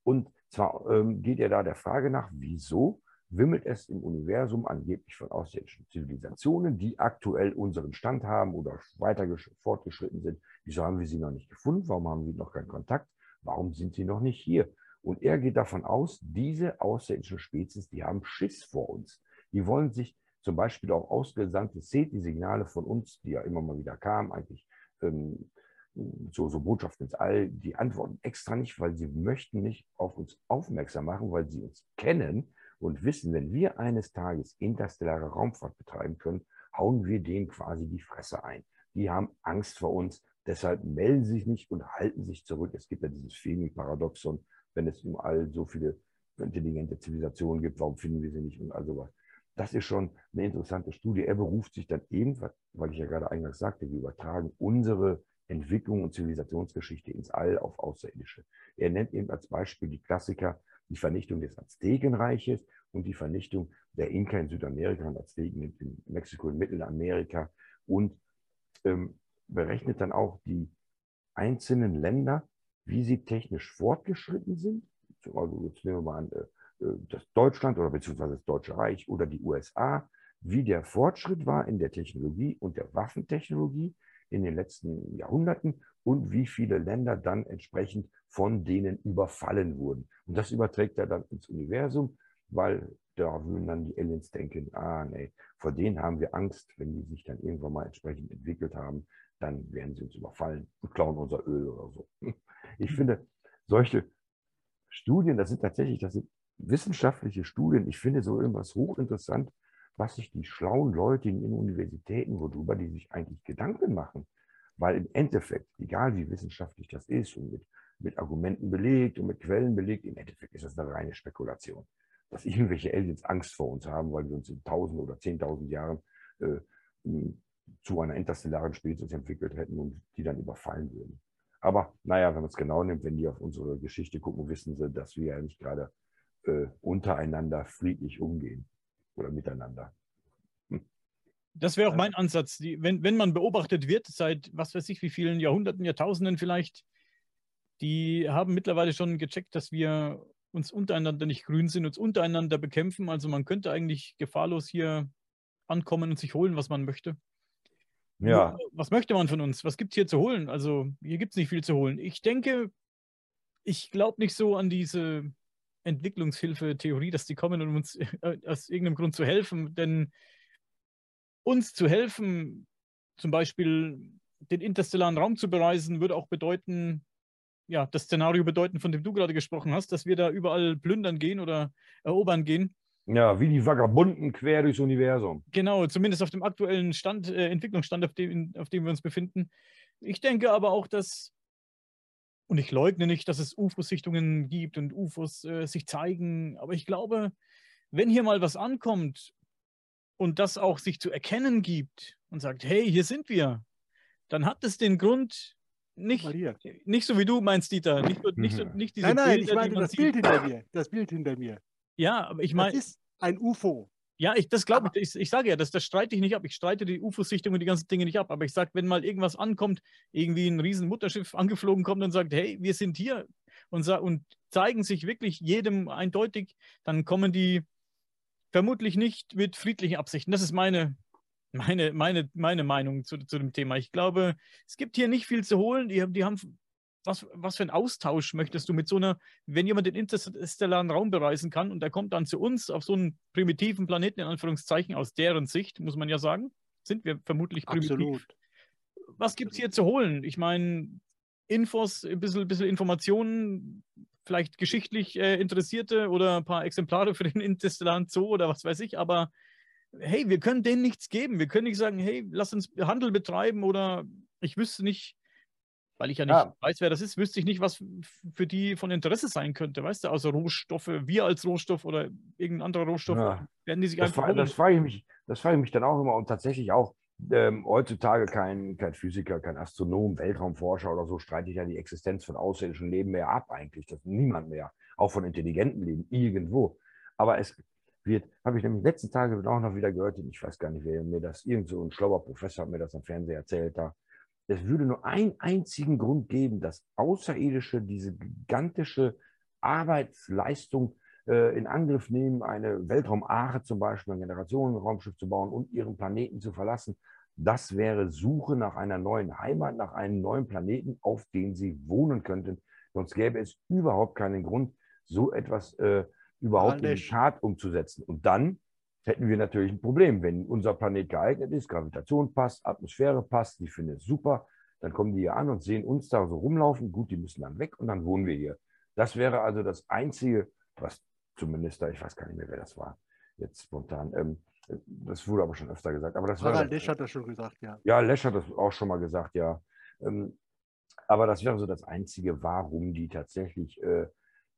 Und zwar ähm, geht er da der Frage nach, wieso wimmelt es im Universum angeblich von außerirdischen Zivilisationen, die aktuell unseren Stand haben oder weiter fortgeschritten sind. Wieso haben wir sie noch nicht gefunden? Warum haben wir noch keinen Kontakt? Warum sind sie noch nicht hier? Und er geht davon aus, diese außerirdischen Spezies, die haben Schiss vor uns. Die wollen sich zum Beispiel auch ausgesandte SETI-Signale von uns, die ja immer mal wieder kamen, eigentlich ähm, so, so Botschaften ins All, die antworten extra nicht, weil sie möchten nicht auf uns aufmerksam machen, weil sie uns kennen und wissen, wenn wir eines Tages interstellare Raumfahrt betreiben können, hauen wir denen quasi die Fresse ein. Die haben Angst vor uns, deshalb melden sie sich nicht und halten sich zurück. Es gibt ja dieses Fermi-Paradoxon, wenn es im All so viele intelligente Zivilisationen gibt, warum finden wir sie nicht und all sowas. Das ist schon eine interessante Studie. Er beruft sich dann eben, weil ich ja gerade eingangs sagte, wir übertragen unsere Entwicklung und Zivilisationsgeschichte ins All auf Außerirdische. Er nennt eben als Beispiel die Klassiker die Vernichtung des Aztekenreiches und die Vernichtung der Inka in Südamerika und Azteken in Mexiko und Mittelamerika und ähm, berechnet dann auch die einzelnen Länder, wie sie technisch fortgeschritten sind. Also jetzt nehmen wir mal an, äh, das Deutschland oder beziehungsweise das Deutsche Reich oder die USA, wie der Fortschritt war in der Technologie und der Waffentechnologie in den letzten Jahrhunderten und wie viele Länder dann entsprechend von denen überfallen wurden. Und das überträgt er dann ins Universum, weil da würden dann die Aliens denken, ah nee, vor denen haben wir Angst, wenn die sich dann irgendwann mal entsprechend entwickelt haben, dann werden sie uns überfallen und klauen unser Öl oder so. Ich finde, solche Studien, das sind tatsächlich, das sind wissenschaftliche Studien. Ich finde so irgendwas hochinteressant, was sich die schlauen Leute in den Universitäten, worüber die sich eigentlich Gedanken machen. Weil im Endeffekt, egal wie wissenschaftlich das ist und mit, mit Argumenten belegt und mit Quellen belegt, im Endeffekt ist das eine reine Spekulation. Dass irgendwelche Aliens Angst vor uns haben, weil wir uns in tausend oder zehntausend Jahren äh, zu einer interstellaren Spezies entwickelt hätten und die dann überfallen würden. Aber naja, wenn man es genau nimmt, wenn die auf unsere Geschichte gucken, wissen sie, dass wir ja nicht gerade äh, untereinander friedlich umgehen oder miteinander. Das wäre auch mein Ansatz. Die, wenn, wenn man beobachtet wird, seit was weiß ich, wie vielen Jahrhunderten, Jahrtausenden vielleicht, die haben mittlerweile schon gecheckt, dass wir uns untereinander nicht grün sind, uns untereinander bekämpfen. Also man könnte eigentlich gefahrlos hier ankommen und sich holen, was man möchte. Ja. Was möchte man von uns? Was gibt es hier zu holen? Also hier gibt es nicht viel zu holen. Ich denke, ich glaube nicht so an diese Entwicklungshilfe-Theorie, dass die kommen, um uns äh, aus irgendeinem Grund zu helfen. Denn uns zu helfen, zum Beispiel den interstellaren Raum zu bereisen, würde auch bedeuten, ja, das Szenario bedeuten, von dem du gerade gesprochen hast, dass wir da überall plündern gehen oder erobern gehen. Ja, wie die Vagabunden quer durchs Universum. Genau, zumindest auf dem aktuellen Stand, äh, Entwicklungsstand, auf dem, auf dem wir uns befinden. Ich denke aber auch, dass, und ich leugne nicht, dass es UFO-Sichtungen gibt und UFOs äh, sich zeigen, aber ich glaube, wenn hier mal was ankommt und das auch sich zu erkennen gibt und sagt, hey, hier sind wir, dann hat es den Grund, nicht, nicht so wie du meinst, Dieter. Nicht, nicht, mhm. nicht diese nein, nein, Bilder, ich meine das Bild hinter mir. Das Bild hinter mir. Ja, aber ich meine. Das ist ein UFO. Ja, ich, das glaube ich, ich. Ich sage ja, das, das streite ich nicht ab. Ich streite die UFO-Sichtung und die ganzen Dinge nicht ab. Aber ich sage, wenn mal irgendwas ankommt, irgendwie ein riesen Mutterschiff angeflogen kommt und sagt, hey, wir sind hier und, und zeigen sich wirklich jedem eindeutig, dann kommen die vermutlich nicht mit friedlichen Absichten. Das ist meine, meine, meine, meine Meinung zu, zu dem Thema. Ich glaube, es gibt hier nicht viel zu holen. Die, die haben was, was für einen Austausch möchtest du mit so einer, wenn jemand den interstellaren Raum bereisen kann und er kommt dann zu uns auf so einen primitiven Planeten, in Anführungszeichen, aus deren Sicht, muss man ja sagen, sind wir vermutlich primitiv. Absolut. Was gibt es hier zu holen? Ich meine, Infos, ein bisschen, bisschen Informationen, vielleicht geschichtlich äh, Interessierte oder ein paar Exemplare für den interstellaren Zoo oder was weiß ich, aber hey, wir können denen nichts geben. Wir können nicht sagen, hey, lass uns Handel betreiben oder ich wüsste nicht, weil ich ja nicht ja. weiß, wer das ist, wüsste ich nicht, was für die von Interesse sein könnte, weißt du? Also Rohstoffe, wir als Rohstoff oder irgendein anderer Rohstoff, ja. werden die sich das einfach. das frage ich mich, das frage ich mich dann auch immer und tatsächlich auch ähm, heutzutage kein, kein Physiker, kein Astronom, Weltraumforscher oder so streitet ja die Existenz von außerirdischen Leben mehr ab eigentlich. Das niemand mehr, auch von intelligentem Leben, irgendwo. Aber es wird, habe ich nämlich letzten Tage auch noch wieder gehört, ich weiß gar nicht, wer mir das, irgend so ein schlauer Professor hat mir das am Fernseher erzählt, da es würde nur einen einzigen Grund geben, dass Außerirdische diese gigantische Arbeitsleistung äh, in Angriff nehmen, eine Weltraumaare zum Beispiel, ein Generationenraumschiff zu bauen und ihren Planeten zu verlassen. Das wäre Suche nach einer neuen Heimat, nach einem neuen Planeten, auf dem sie wohnen könnten. Sonst gäbe es überhaupt keinen Grund, so etwas äh, überhaupt in die Tat umzusetzen. Und dann hätten wir natürlich ein Problem. Wenn unser Planet geeignet ist, Gravitation passt, Atmosphäre passt, die finden es super, dann kommen die hier an und sehen uns da so rumlaufen. Gut, die müssen dann weg und dann wohnen wir hier. Das wäre also das Einzige, was zumindest da, ich weiß gar nicht mehr, wer das war, jetzt spontan. Ähm, das wurde aber schon öfter gesagt. Aber das Harald Lesch hat das schon gesagt, ja. Ja, Lesch hat das auch schon mal gesagt, ja. Ähm, aber das wäre so das Einzige, warum die tatsächlich äh,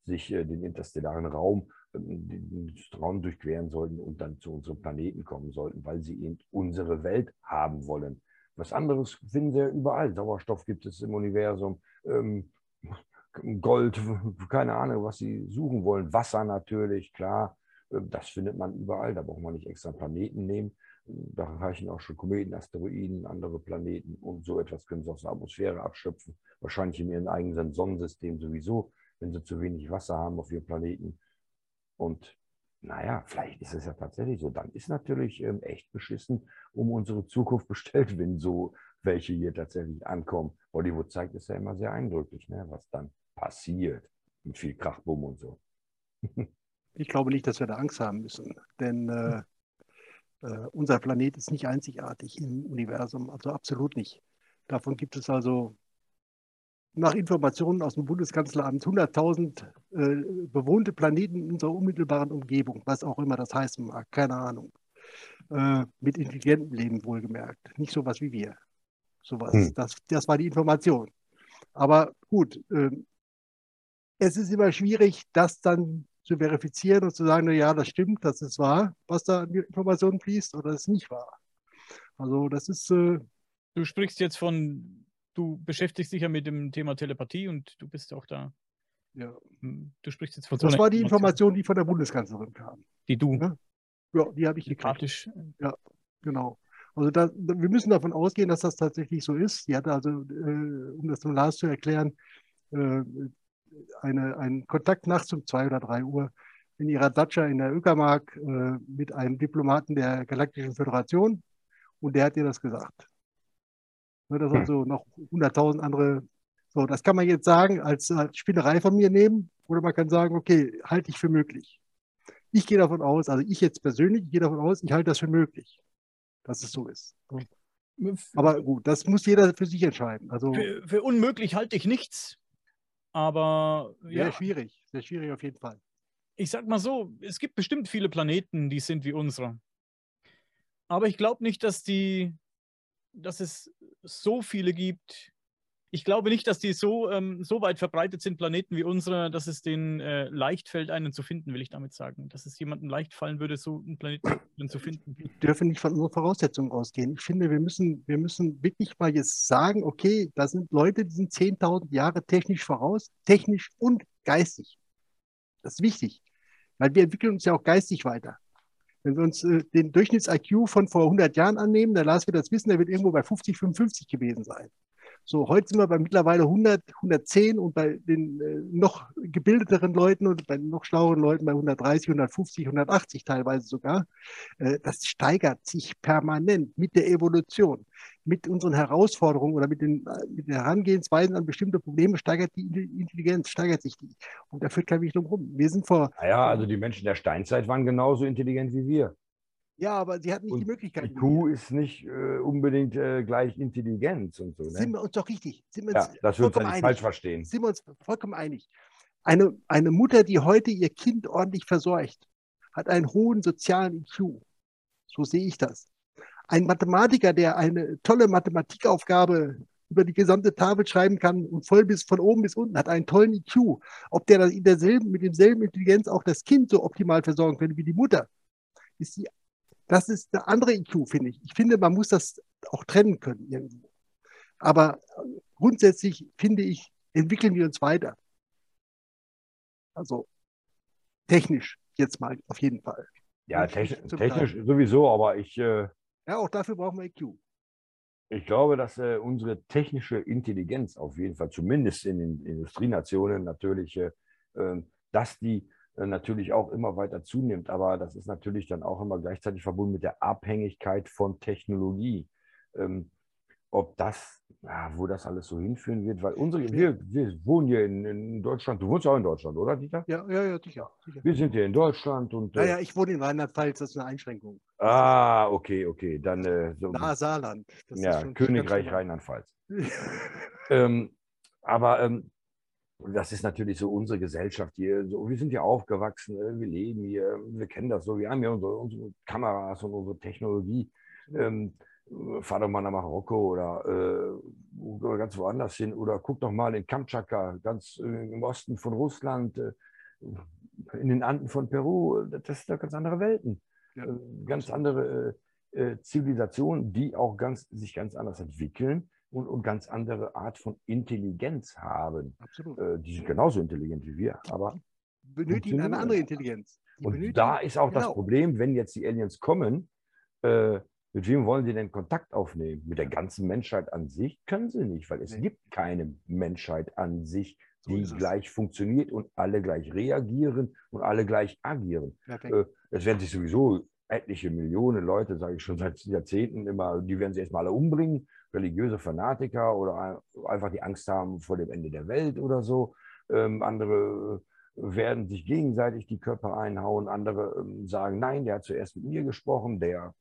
sich äh, den interstellaren Raum den Raum durchqueren sollten und dann zu unserem Planeten kommen sollten, weil sie eben unsere Welt haben wollen. Was anderes finden sie ja überall. Sauerstoff gibt es im Universum, ähm, Gold, keine Ahnung, was sie suchen wollen. Wasser natürlich, klar. Ähm, das findet man überall. Da braucht man nicht extra Planeten nehmen. Da reichen auch schon Kometen, Asteroiden, andere Planeten und so etwas können sie aus der Atmosphäre abschöpfen. Wahrscheinlich in ihrem eigenen Sonnensystem sowieso, wenn sie zu wenig Wasser haben auf ihrem Planeten. Und naja, vielleicht ist es ja tatsächlich so. Dann ist natürlich ähm, echt beschissen um unsere Zukunft bestellt, wenn so welche hier tatsächlich ankommen. Hollywood zeigt es ja immer sehr eindrücklich, ne, was dann passiert. Mit viel Krachbumm und so. ich glaube nicht, dass wir da Angst haben müssen. Denn äh, äh, unser Planet ist nicht einzigartig im Universum. Also absolut nicht. Davon gibt es also nach Informationen aus dem Bundeskanzleramt 100.000 äh, bewohnte Planeten in unserer unmittelbaren Umgebung, was auch immer das heißen mag, keine Ahnung. Äh, mit intelligentem Leben wohlgemerkt, nicht sowas wie wir. Sowas. Hm. Das, das war die Information. Aber gut, äh, es ist immer schwierig, das dann zu verifizieren und zu sagen, na ja, das stimmt, das ist wahr, was da an die Informationen fließt, oder das ist nicht wahr. Also das ist. Äh, du sprichst jetzt von du beschäftigst dich ja mit dem Thema Telepathie und du bist auch da. Ja. Hm, du sprichst jetzt von so Das war die Information, die von der Bundeskanzlerin kam. Die du. Ja, ja die habe ich gekriegt. Ja, genau. Also da, wir müssen davon ausgehen, dass das tatsächlich so ist. Sie hatte also, äh, um das dem Lars zu erklären, äh, eine, einen Kontakt nachts um zwei oder drei Uhr in ihrer Datscha in der Uckermark äh, mit einem Diplomaten der Galaktischen Föderation und der hat ihr das gesagt. Ne, da sind so noch 100.000 andere. So, das kann man jetzt sagen als, als Spinnerei von mir nehmen oder man kann sagen, okay, halte ich für möglich. Ich gehe davon aus, also ich jetzt persönlich, ich gehe davon aus, ich halte das für möglich, dass es so ist. Aber gut, das muss jeder für sich entscheiden. Also, für, für unmöglich halte ich nichts. Aber ja. Sehr schwierig, sehr schwierig auf jeden Fall. Ich sag mal so, es gibt bestimmt viele Planeten, die sind wie unsere. Aber ich glaube nicht, dass die dass es so viele gibt. Ich glaube nicht, dass die so, ähm, so weit verbreitet sind, Planeten wie unsere, dass es denen äh, leicht fällt, einen zu finden, will ich damit sagen. Dass es jemandem leicht fallen würde, so einen Planeten zu finden. Wir dürfen nicht von unseren Voraussetzungen ausgehen. Ich finde, wir müssen, wir müssen wirklich mal jetzt sagen, okay, da sind Leute, die sind 10.000 Jahre technisch voraus, technisch und geistig. Das ist wichtig, weil wir entwickeln uns ja auch geistig weiter. Wenn wir uns äh, den Durchschnitts-IQ von vor 100 Jahren annehmen, der Lars wird das wissen, der wird irgendwo bei 50, 55 gewesen sein. So, heute sind wir bei mittlerweile 100, 110 und bei den äh, noch gebildeteren Leuten und bei noch schlaueren Leuten bei 130, 150, 180 teilweise sogar. Äh, das steigert sich permanent mit der Evolution, mit unseren Herausforderungen oder mit den, äh, mit den Herangehensweisen an bestimmte Probleme steigert die Intelligenz, steigert sich die. Und da führt kein Weg rum. Wir sind vor. Naja, also die Menschen der Steinzeit waren genauso intelligent wie wir. Ja, aber sie hatten nicht und die Möglichkeit. Die Kuh ist nicht äh, unbedingt äh, gleich Intelligenz und so. Ne? Sind wir uns doch richtig. Sind wir ja, das wird nicht falsch verstehen. Sind wir uns vollkommen einig. eine, eine Mutter, die heute ihr Kind ordentlich versorgt, hat einen hohen sozialen IQ. So sehe ich das. Ein Mathematiker, der eine tolle Mathematikaufgabe über die gesamte Tafel schreiben kann und voll bis von oben bis unten, hat einen tollen IQ. Ob der in derselben, mit demselben Intelligenz auch das Kind so optimal versorgen könnte wie die Mutter, ist die, das ist der andere IQ, finde ich. Ich finde, man muss das auch trennen können irgendwo. Aber grundsätzlich finde ich, entwickeln wir uns weiter. Also technisch jetzt mal auf jeden Fall. Ja, technisch, technisch sowieso, aber ich. Äh, ja, auch dafür brauchen wir IQ. Ich glaube, dass äh, unsere technische Intelligenz auf jeden Fall, zumindest in den Industrienationen natürlich, äh, ähm, dass die natürlich auch immer weiter zunimmt. Aber das ist natürlich dann auch immer gleichzeitig verbunden mit der Abhängigkeit von Technologie. Ähm, ob das, ja, wo das alles so hinführen wird, weil unsere, wir, wir wohnen hier in, in, Deutschland. Du wohnst auch in Deutschland, oder, Dieter? Ja, ja, ja, sicher. sicher. Wir sind hier in Deutschland und. Naja, äh, ich wohne in Rheinland-Pfalz, das ist eine Einschränkung. Ah, okay, okay. Dann. Äh, so, Nahe Saarland. ja, Königreich Rheinland-Pfalz. ähm, aber ähm, das ist natürlich so unsere Gesellschaft hier. So, wir sind hier aufgewachsen, äh, wir leben hier, wir kennen das so. Wir haben hier unsere, unsere Kameras und unsere Technologie. Ähm, fahr doch mal nach Marokko oder, äh, ganz woanders hin oder guck doch mal in Kamtschatka, ganz äh, im Osten von Russland, äh, in den Anden von Peru. Das sind doch ganz andere Welten, ja. Ganz andere äh, Zivilisationen, die auch ganz, sich ganz anders entwickeln und, und ganz andere Art von Intelligenz haben. Absolut. die sind genauso intelligent wie wir, aber benötigen eine andere Intelligenz. Die und da ist auch genau. das Problem, wenn jetzt die Aliens kommen, äh, mit wem wollen Sie denn Kontakt aufnehmen? Mit der ganzen Menschheit an sich können Sie nicht, weil es nee. gibt keine Menschheit an sich, die so gleich funktioniert und alle gleich reagieren und alle gleich agieren. Äh, es werden sich sowieso etliche Millionen Leute, sage ich schon seit Jahrzehnten immer, die werden sich erstmal alle umbringen, religiöse Fanatiker oder einfach die Angst haben vor dem Ende der Welt oder so. Ähm, andere werden sich gegenseitig die Körper einhauen, andere ähm, sagen, nein, der hat zuerst mit mir gesprochen, der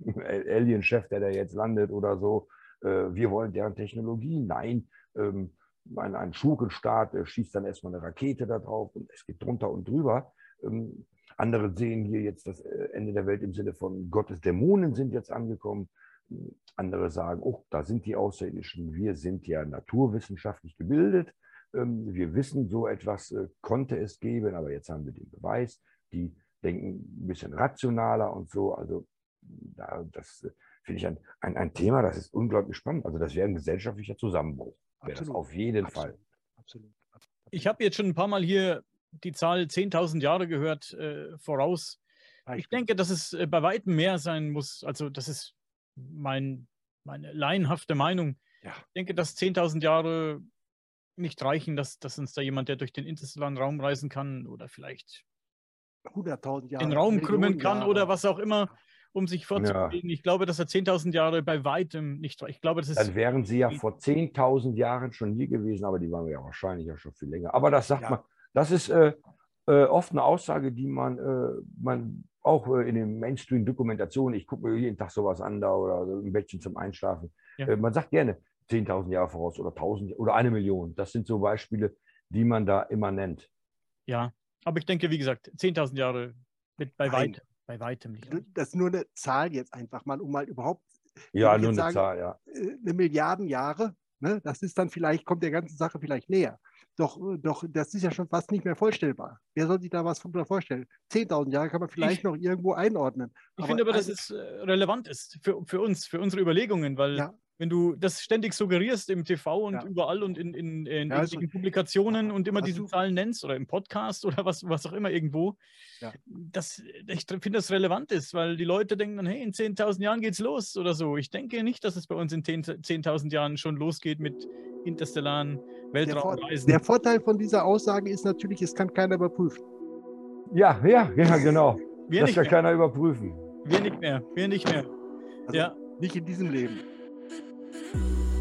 Alien-Chef, der da jetzt landet oder so. Äh, wir wollen deren Technologie. Nein, ähm, ein, ein Schurkenstaat schießt dann erstmal eine Rakete da drauf und es geht drunter und drüber. Ähm, andere sehen hier jetzt das äh, Ende der Welt im Sinne von Gottes Dämonen sind jetzt angekommen. Andere sagen, oh, da sind die Außerirdischen. Wir sind ja naturwissenschaftlich gebildet. Ähm, wir wissen, so etwas äh, konnte es geben, aber jetzt haben wir den Beweis. Die denken ein bisschen rationaler und so. Also das äh, finde ich ein, ein, ein, Thema, das ist unglaublich spannend. Also das wäre ein gesellschaftlicher Zusammenbruch. Wäre das auf jeden Absolut. Fall. Absolut. Ich habe jetzt schon ein paar Mal hier die Zahl 10.000 Jahre gehört äh, voraus. Ich denke, dass es äh, bei weitem mehr sein muss. Also das ist mein, meine laienhafte Meinung. Ja. Ich denke, dass 10.000 Jahre nicht reichen, dass, dass uns da jemand, der durch den interstellaren Raum reisen kann oder vielleicht 100.000 Jahre den Raum krümmen kann Jahre. oder was auch immer um sich vorzubewegen. Ja. Ich glaube, dass er 10.000 Jahre bei weitem nicht. Ich glaube, das ist. Dann wären sie ja vor 10.000 Jahren schon hier gewesen, aber die waren ja wahrscheinlich ja schon viel länger. Aber das sagt ja. man, das ist äh, äh, oft eine Aussage, die man, äh, man auch äh, in den Mainstream-Dokumentationen, ich gucke mir jeden Tag sowas an da oder so ein Bettchen zum Einschlafen. Ja. Äh, man sagt gerne 10.000 Jahre voraus oder 1.000 oder eine Million. Das sind so Beispiele, die man da immer nennt. Ja, aber ich denke, wie gesagt, 10.000 Jahre mit bei weitem. Bei weitem nicht. Das ist nur eine Zahl jetzt einfach mal, um mal überhaupt. Ja, nur eine sagen, Zahl, ja. Äh, eine Milliarden Jahre, ne, das ist dann vielleicht, kommt der ganzen Sache vielleicht näher. Doch, äh, doch, das ist ja schon fast nicht mehr vorstellbar. Wer soll sich da was vorstellen? 10.000 Jahre kann man vielleicht ich, noch irgendwo einordnen. Ich aber finde aber, dass es äh, relevant ist für, für uns, für unsere Überlegungen, weil ja wenn du das ständig suggerierst im TV und ja. überall und in, in, in, ja, also, in Publikationen und immer diese Zahlen nennst oder im Podcast oder was, was auch immer irgendwo, das, ich finde das relevant ist, weil die Leute denken dann, hey, in 10.000 Jahren geht's los oder so. Ich denke nicht, dass es bei uns in 10.000 Jahren schon losgeht mit interstellaren Weltraumreisen. Der, der Vorteil von dieser Aussage ist natürlich, es kann keiner überprüfen. Ja, ja, ja, genau. Wir das kann mehr. keiner überprüfen. Wir nicht mehr, wir nicht mehr. Also ja. Nicht in diesem Leben. Thank you.